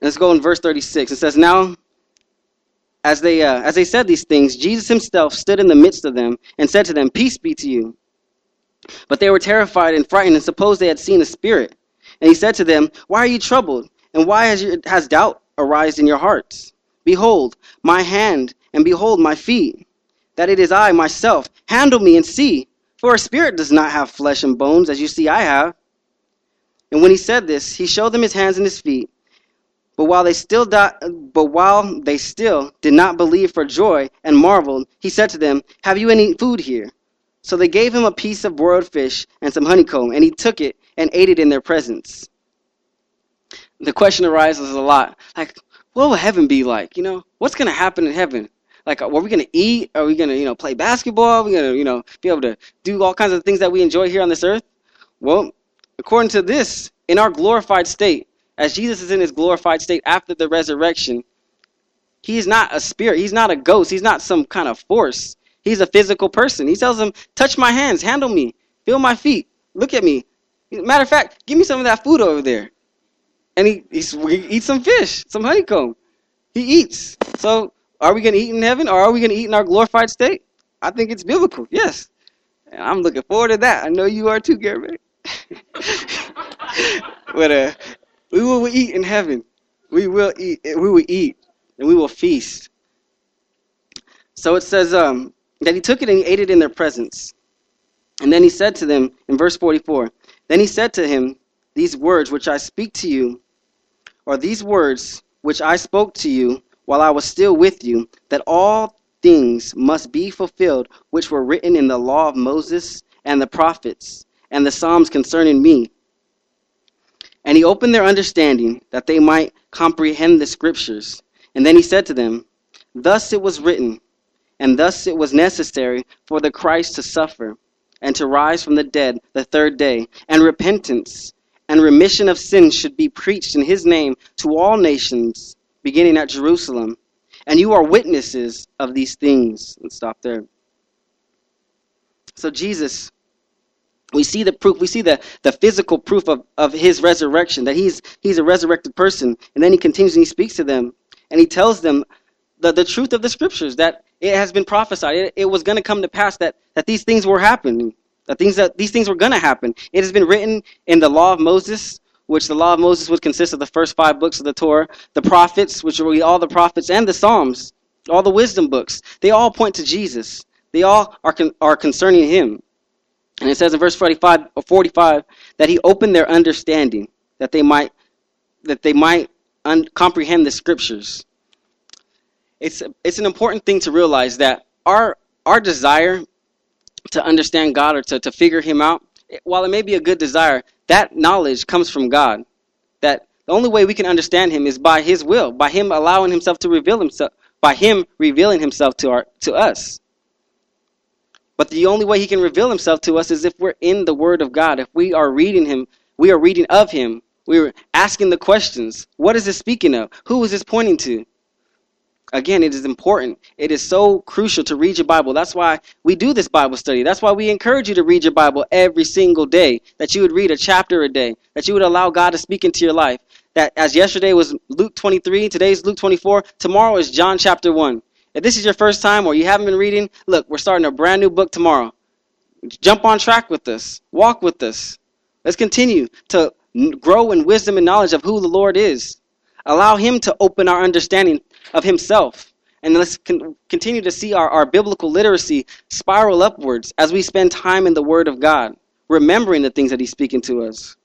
Let's go in verse 36. It says, Now, as they, uh, as they said these things, Jesus himself stood in the midst of them and said to them, Peace be to you. But they were terrified and frightened and supposed they had seen a spirit. And he said to them, Why are you troubled? And why has, your, has doubt arisen in your hearts? Behold, my hand, and behold, my feet, that it is I myself. Handle me and see. For a spirit does not have flesh and bones, as you see I have. And when he said this, he showed them his hands and his feet. But while they still di- but while they still did not believe for joy and marveled, he said to them, Have you any food here? So they gave him a piece of broiled fish and some honeycomb, and he took it and ate it in their presence. The question arises a lot, like, what will heaven be like? You know, what's going to happen in heaven? Like, uh, are we going to eat? Are we going to, you know, play basketball? Are we going to, you know, be able to do all kinds of things that we enjoy here on this earth? Well, according to this, in our glorified state, as Jesus is in his glorified state after the resurrection, he is not a spirit. He's not a ghost. He's not some kind of force. He's a physical person. He tells them, touch my hands, handle me, feel my feet, look at me. Matter of fact, give me some of that food over there. And he, he eats some fish, some honeycomb. He eats. So are we going to eat in heaven or are we going to eat in our glorified state? I think it's biblical, yes. And I'm looking forward to that. I know you are too, Gary. but uh, we will eat in heaven. We will eat. We will eat, and we will feast. So it says um, that he took it and he ate it in their presence. And then he said to them in verse 44 Then he said to him, These words which I speak to you, or these words which I spoke to you while I was still with you, that all things must be fulfilled which were written in the law of Moses and the prophets and the Psalms concerning me. And he opened their understanding that they might comprehend the scriptures. And then he said to them, Thus it was written, and thus it was necessary for the Christ to suffer and to rise from the dead the third day, and repentance and remission of sins should be preached in his name to all nations beginning at Jerusalem. And you are witnesses of these things. And stop there. So, Jesus, we see the proof, we see the, the physical proof of, of his resurrection, that he's, he's a resurrected person. And then he continues and he speaks to them, and he tells them the, the truth of the scriptures, that it has been prophesied. It, it was going to come to pass that, that these things were happening. That things that these things were going to happen. It has been written in the law of Moses, which the law of Moses would consist of the first five books of the Torah, the prophets, which are all the prophets, and the Psalms, all the wisdom books. They all point to Jesus. They all are, con- are concerning him. And it says in verse 45, or 45 that he opened their understanding, that they might, that they might un- comprehend the scriptures. It's, it's an important thing to realize that our, our desire to understand God or to, to figure him out, while it may be a good desire, that knowledge comes from God. That the only way we can understand Him is by His will, by Him allowing Himself to reveal Himself, by Him revealing Himself to our to us. But the only way He can reveal Himself to us is if we're in the Word of God. If we are reading Him, we are reading of Him. We're asking the questions. What is this speaking of? Who is this pointing to? Again, it is important. It is so crucial to read your Bible. That's why we do this Bible study. That's why we encourage you to read your Bible every single day. That you would read a chapter a day. That you would allow God to speak into your life. That as yesterday was Luke 23, today's Luke 24, tomorrow is John chapter 1. If this is your first time or you haven't been reading, look, we're starting a brand new book tomorrow. Jump on track with us. Walk with us. Let's continue to grow in wisdom and knowledge of who the Lord is. Allow Him to open our understanding of Himself. And let's con- continue to see our, our biblical literacy spiral upwards as we spend time in the Word of God, remembering the things that He's speaking to us.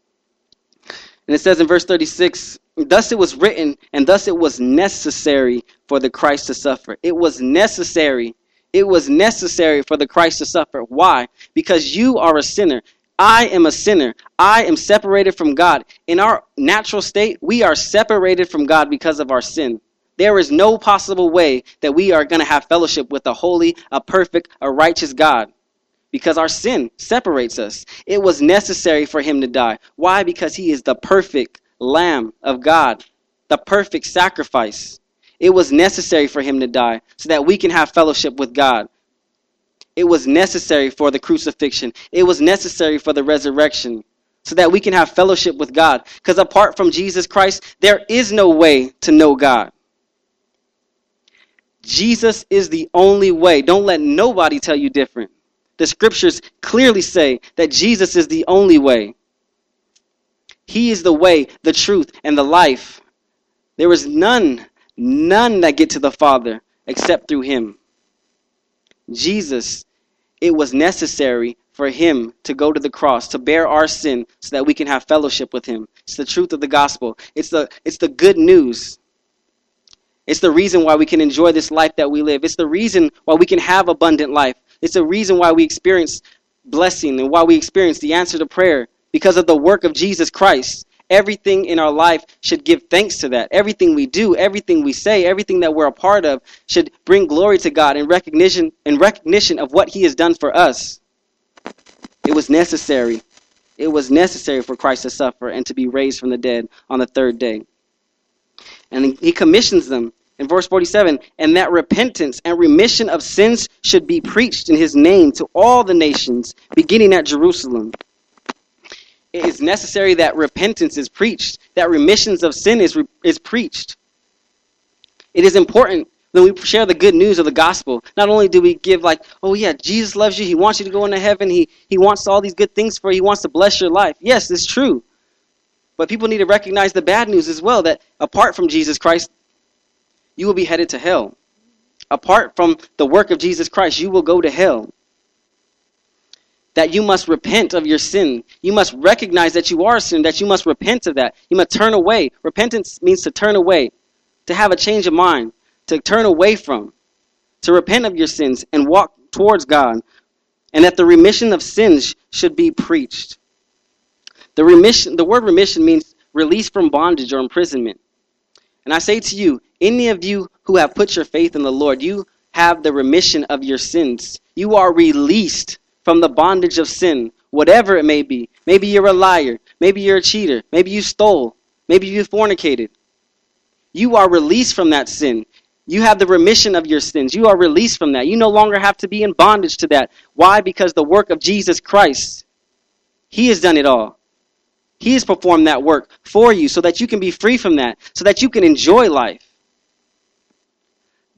And it says in verse 36 Thus it was written, and thus it was necessary for the Christ to suffer. It was necessary. It was necessary for the Christ to suffer. Why? Because you are a sinner. I am a sinner. I am separated from God. In our natural state, we are separated from God because of our sin. There is no possible way that we are going to have fellowship with a holy, a perfect, a righteous God because our sin separates us. It was necessary for him to die. Why? Because he is the perfect Lamb of God, the perfect sacrifice. It was necessary for him to die so that we can have fellowship with God. It was necessary for the crucifixion. It was necessary for the resurrection so that we can have fellowship with God. Because apart from Jesus Christ, there is no way to know God. Jesus is the only way. Don't let nobody tell you different. The scriptures clearly say that Jesus is the only way. He is the way, the truth, and the life. There is none, none that get to the Father except through him. Jesus, it was necessary for him to go to the cross, to bear our sin so that we can have fellowship with him. It's the truth of the gospel. It's the it's the good news. It's the reason why we can enjoy this life that we live. It's the reason why we can have abundant life. It's the reason why we experience blessing and why we experience the answer to prayer because of the work of Jesus Christ. Everything in our life should give thanks to that. Everything we do, everything we say, everything that we're a part of should bring glory to God in recognition in recognition of what he has done for us. It was necessary. It was necessary for Christ to suffer and to be raised from the dead on the third day. And he commissions them in verse 47 and that repentance and remission of sins should be preached in his name to all the nations, beginning at Jerusalem. It is necessary that repentance is preached, that remissions of sin is, is preached. It is important when we share the good news of the gospel. Not only do we give like, oh yeah, Jesus loves you, he wants you to go into heaven, he, he wants all these good things for you, he wants to bless your life. Yes, it's true. But people need to recognize the bad news as well that apart from Jesus Christ, you will be headed to hell. Apart from the work of Jesus Christ, you will go to hell. That you must repent of your sin. You must recognize that you are a sin, that you must repent of that. You must turn away. Repentance means to turn away, to have a change of mind, to turn away from, to repent of your sins and walk towards God. And that the remission of sins should be preached. The remission the word remission means release from bondage or imprisonment. And I say to you, any of you who have put your faith in the Lord, you have the remission of your sins. You are released from the bondage of sin, whatever it may be. Maybe you're a liar. Maybe you're a cheater. Maybe you stole. Maybe you fornicated. You are released from that sin. You have the remission of your sins. You are released from that. You no longer have to be in bondage to that. Why? Because the work of Jesus Christ, He has done it all. He has performed that work for you so that you can be free from that, so that you can enjoy life.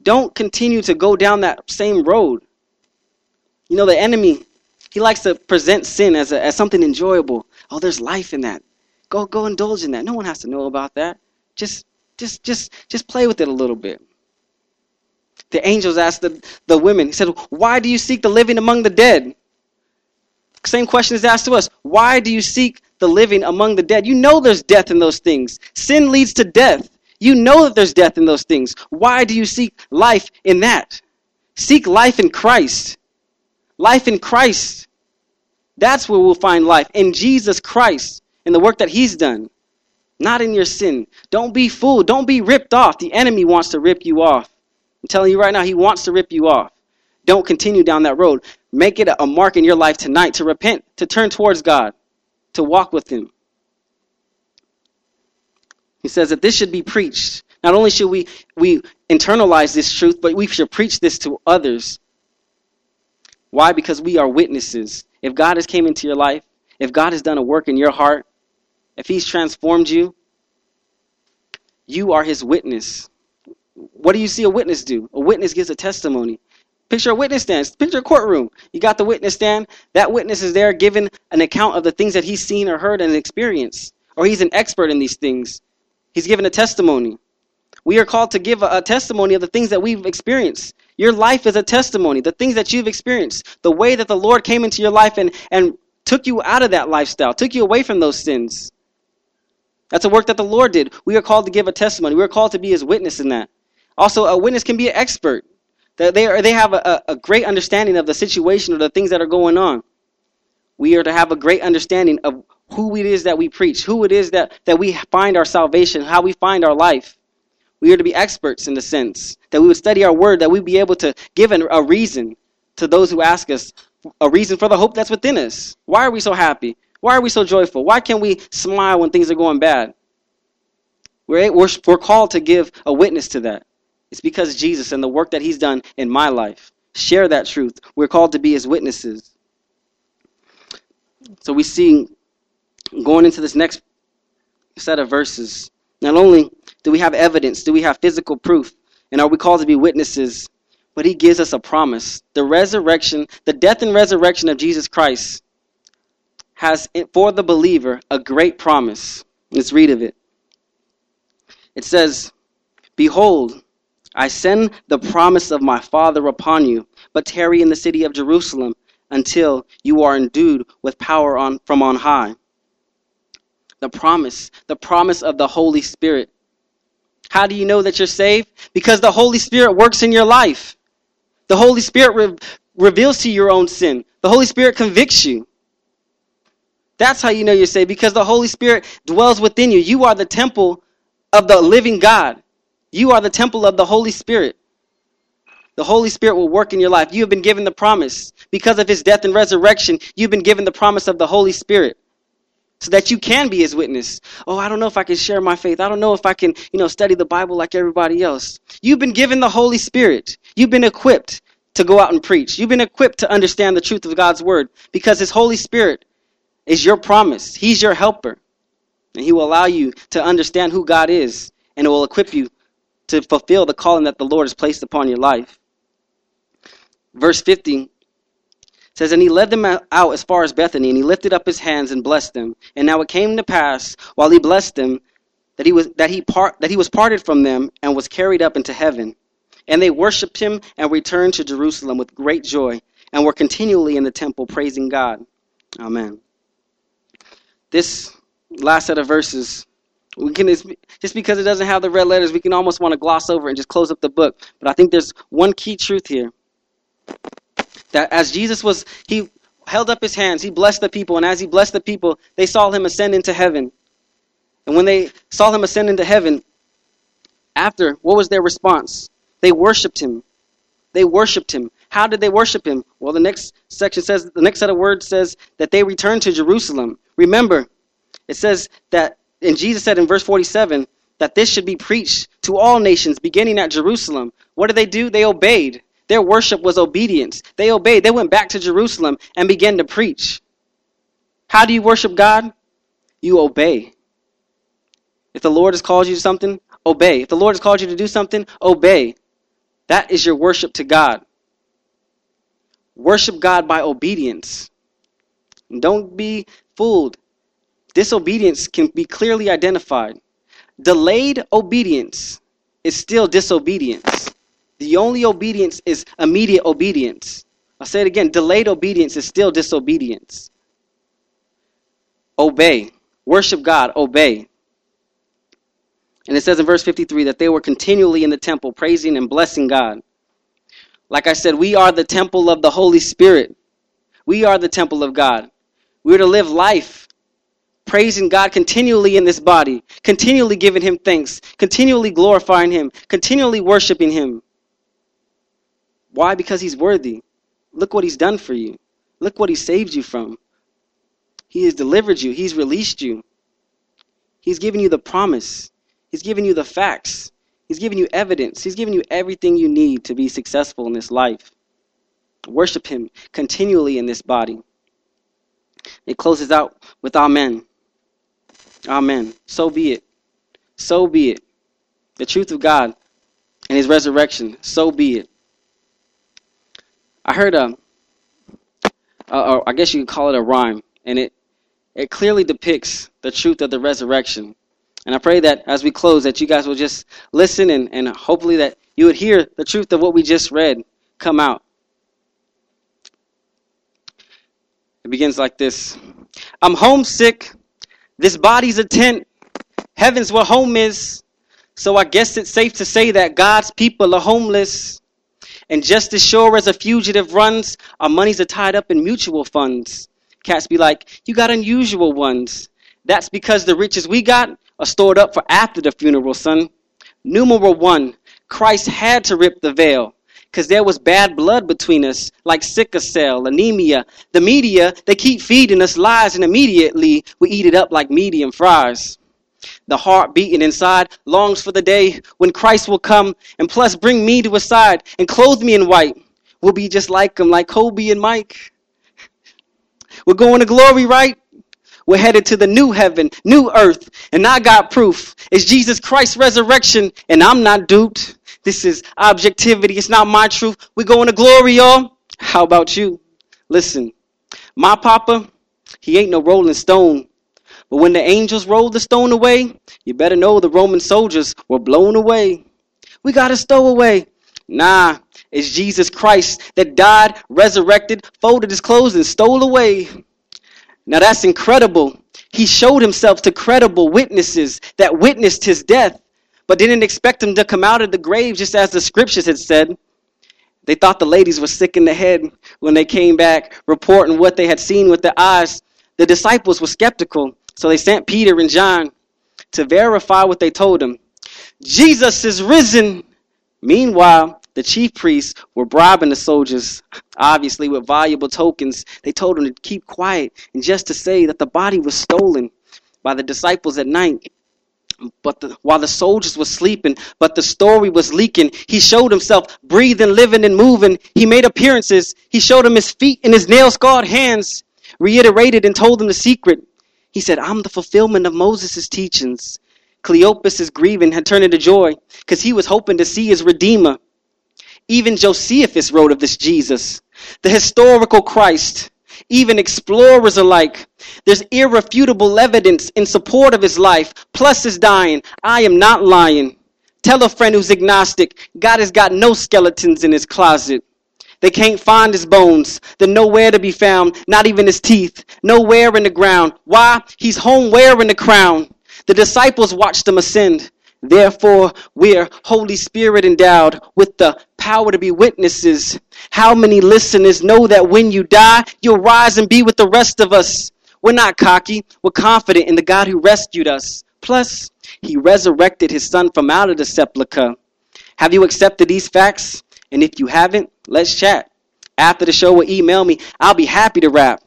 Don't continue to go down that same road. You know, the enemy, he likes to present sin as, a, as something enjoyable. Oh, there's life in that. Go go indulge in that. No one has to know about that. Just just just just play with it a little bit. The angels asked the, the women, he said, Why do you seek the living among the dead? Same question is asked to us. Why do you seek the living among the dead? You know there's death in those things. Sin leads to death. You know that there's death in those things. Why do you seek life in that? Seek life in Christ. Life in Christ. That's where we'll find life. In Jesus Christ. In the work that He's done. Not in your sin. Don't be fooled. Don't be ripped off. The enemy wants to rip you off. I'm telling you right now, he wants to rip you off. Don't continue down that road. Make it a mark in your life tonight to repent, to turn towards God, to walk with Him. He says that this should be preached. Not only should we, we internalize this truth, but we should preach this to others. Why? Because we are witnesses. If God has came into your life, if God has done a work in your heart, if He's transformed you, you are His witness. What do you see a witness do? A witness gives a testimony. Picture a witness stand. Picture a courtroom. You got the witness stand. That witness is there giving an account of the things that he's seen or heard and experienced. Or he's an expert in these things. He's giving a testimony. We are called to give a, a testimony of the things that we've experienced. Your life is a testimony. The things that you've experienced. The way that the Lord came into your life and, and took you out of that lifestyle, took you away from those sins. That's a work that the Lord did. We are called to give a testimony. We are called to be his witness in that. Also, a witness can be an expert. They, are, they have a, a great understanding of the situation or the things that are going on. We are to have a great understanding of who it is that we preach, who it is that, that we find our salvation, how we find our life. We are to be experts in the sense that we would study our word, that we'd be able to give an, a reason to those who ask us, a reason for the hope that's within us. Why are we so happy? Why are we so joyful? Why can't we smile when things are going bad? We're, we're, we're called to give a witness to that. It's because Jesus and the work that he's done in my life. Share that truth. We're called to be his witnesses. So we see going into this next set of verses, not only do we have evidence, do we have physical proof, and are we called to be witnesses, but he gives us a promise. The resurrection, the death and resurrection of Jesus Christ has for the believer a great promise. Let's read of it. It says, Behold, I send the promise of my Father upon you, but tarry in the city of Jerusalem until you are endued with power on, from on high. The promise, the promise of the Holy Spirit. How do you know that you're saved? Because the Holy Spirit works in your life. The Holy Spirit re- reveals to you your own sin. The Holy Spirit convicts you. That's how you know you're saved because the Holy Spirit dwells within you. You are the temple of the living God. You are the temple of the Holy Spirit. The Holy Spirit will work in your life. You have been given the promise. Because of his death and resurrection, you've been given the promise of the Holy Spirit. So that you can be his witness. Oh, I don't know if I can share my faith. I don't know if I can, you know, study the Bible like everybody else. You've been given the Holy Spirit. You've been equipped to go out and preach. You've been equipped to understand the truth of God's word because his Holy Spirit is your promise. He's your helper. And he will allow you to understand who God is and it will equip you to fulfill the calling that the Lord has placed upon your life. Verse 50 says, And he led them out as far as Bethany, and he lifted up his hands and blessed them. And now it came to pass, while he blessed them, that he was, that he, part, that he was parted from them and was carried up into heaven. And they worshipped him and returned to Jerusalem with great joy, and were continually in the temple praising God. Amen. This last set of verses we can just because it doesn't have the red letters, we can almost want to gloss over and just close up the book. But I think there's one key truth here. That as Jesus was, he held up his hands, he blessed the people, and as he blessed the people, they saw him ascend into heaven. And when they saw him ascend into heaven, after, what was their response? They worshiped him. They worshiped him. How did they worship him? Well, the next section says, the next set of words says that they returned to Jerusalem. Remember, it says that and Jesus said in verse 47 that this should be preached to all nations, beginning at Jerusalem. What did they do? They obeyed. Their worship was obedience. They obeyed. They went back to Jerusalem and began to preach. How do you worship God? You obey. If the Lord has called you to something, obey. If the Lord has called you to do something, obey. That is your worship to God. Worship God by obedience. don't be fooled. Disobedience can be clearly identified. Delayed obedience is still disobedience. The only obedience is immediate obedience. I'll say it again delayed obedience is still disobedience. Obey. Worship God. Obey. And it says in verse 53 that they were continually in the temple praising and blessing God. Like I said, we are the temple of the Holy Spirit. We are the temple of God. We're to live life praising God continually in this body, continually giving Him thanks, continually glorifying Him, continually worshiping Him. Why? Because He's worthy. Look what He's done for you. Look what He saved you from. He has delivered you, He's released you. He's given you the promise, He's given you the facts, He's given you evidence, He's given you everything you need to be successful in this life. Worship Him continually in this body. It closes out with Amen. Amen. So be it. So be it. The truth of God and his resurrection. So be it. I heard a, I guess you could call it a rhyme, and it it clearly depicts the truth of the resurrection. And I pray that as we close, that you guys will just listen and, and hopefully that you would hear the truth of what we just read come out. It begins like this I'm homesick. This body's a tent. Heaven's where home is. So I guess it's safe to say that God's people are homeless. And just as sure as a fugitive runs, our monies are tied up in mutual funds. Cats be like, you got unusual ones. That's because the riches we got are stored up for after the funeral, son. Numeral one, Christ had to rip the veil because there was bad blood between us, like sickle cell, anemia. The media, they keep feeding us lies, and immediately we eat it up like medium fries. The heart beating inside longs for the day when Christ will come and plus bring me to his side and clothe me in white. We'll be just like him, like Kobe and Mike. We're going to glory, right? We're headed to the new heaven, new earth, and I got proof. It's Jesus Christ's resurrection, and I'm not duped. This is objectivity. It's not my truth. We're going to glory, y'all. How about you? Listen, my papa, he ain't no rolling stone. But when the angels rolled the stone away, you better know the Roman soldiers were blown away. We got a stowaway. Nah, it's Jesus Christ that died, resurrected, folded his clothes, and stole away. Now that's incredible. He showed himself to credible witnesses that witnessed his death, but didn't expect him to come out of the grave just as the scriptures had said. They thought the ladies were sick in the head when they came back reporting what they had seen with their eyes. The disciples were skeptical, so they sent Peter and John to verify what they told them. Jesus is risen. Meanwhile, the chief priests were bribing the soldiers, obviously with valuable tokens. They told them to keep quiet and just to say that the body was stolen by the disciples at night. But the, while the soldiers were sleeping, but the story was leaking. He showed himself breathing, living, and moving. He made appearances. He showed them his feet and his nail scarred hands, reiterated and told them the secret. He said, I'm the fulfillment of Moses' teachings. Cleopas' grieving had turned into joy because he was hoping to see his Redeemer. Even Josephus wrote of this Jesus, the historical Christ. Even explorers alike. There's irrefutable evidence in support of his life, plus his dying. I am not lying. Tell a friend who's agnostic, God has got no skeletons in his closet. They can't find his bones. They're nowhere to be found, not even his teeth. Nowhere in the ground. Why? He's home wearing the crown. The disciples watched him ascend. Therefore, we're Holy Spirit endowed with the power to be witnesses. How many listeners know that when you die, you'll rise and be with the rest of us? We're not cocky. We're confident in the God who rescued us. Plus, he resurrected his son from out of the sepulchre. Have you accepted these facts? And if you haven't, let's chat. After the show, will email me. I'll be happy to rap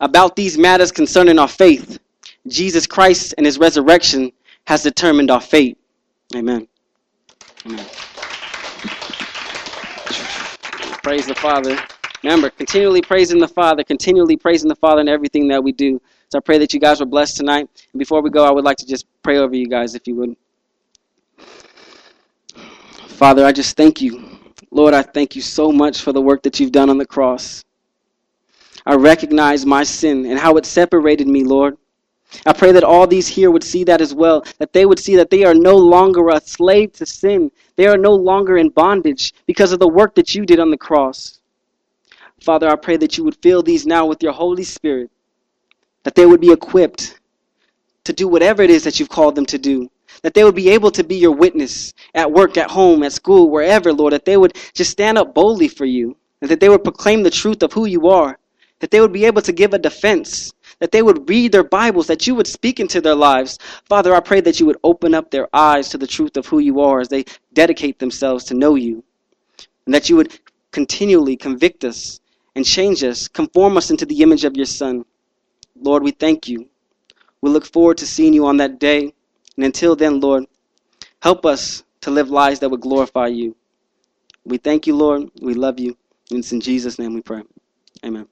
about these matters concerning our faith. Jesus Christ and his resurrection has determined our fate. Amen. Amen. Praise the Father. Remember, continually praising the Father, continually praising the Father in everything that we do. So I pray that you guys were blessed tonight. And before we go, I would like to just pray over you guys, if you would. Father, I just thank you. Lord, I thank you so much for the work that you've done on the cross. I recognize my sin and how it separated me, Lord. I pray that all these here would see that as well, that they would see that they are no longer a slave to sin. They are no longer in bondage because of the work that you did on the cross. Father, I pray that you would fill these now with your Holy Spirit, that they would be equipped to do whatever it is that you've called them to do, that they would be able to be your witness at work, at home, at school, wherever, Lord, that they would just stand up boldly for you, and that they would proclaim the truth of who you are, that they would be able to give a defense that they would read their Bibles, that you would speak into their lives. Father, I pray that you would open up their eyes to the truth of who you are as they dedicate themselves to know you, and that you would continually convict us and change us, conform us into the image of your Son. Lord, we thank you. We look forward to seeing you on that day. And until then, Lord, help us to live lives that would glorify you. We thank you, Lord. We love you. And it's in Jesus' name we pray. Amen.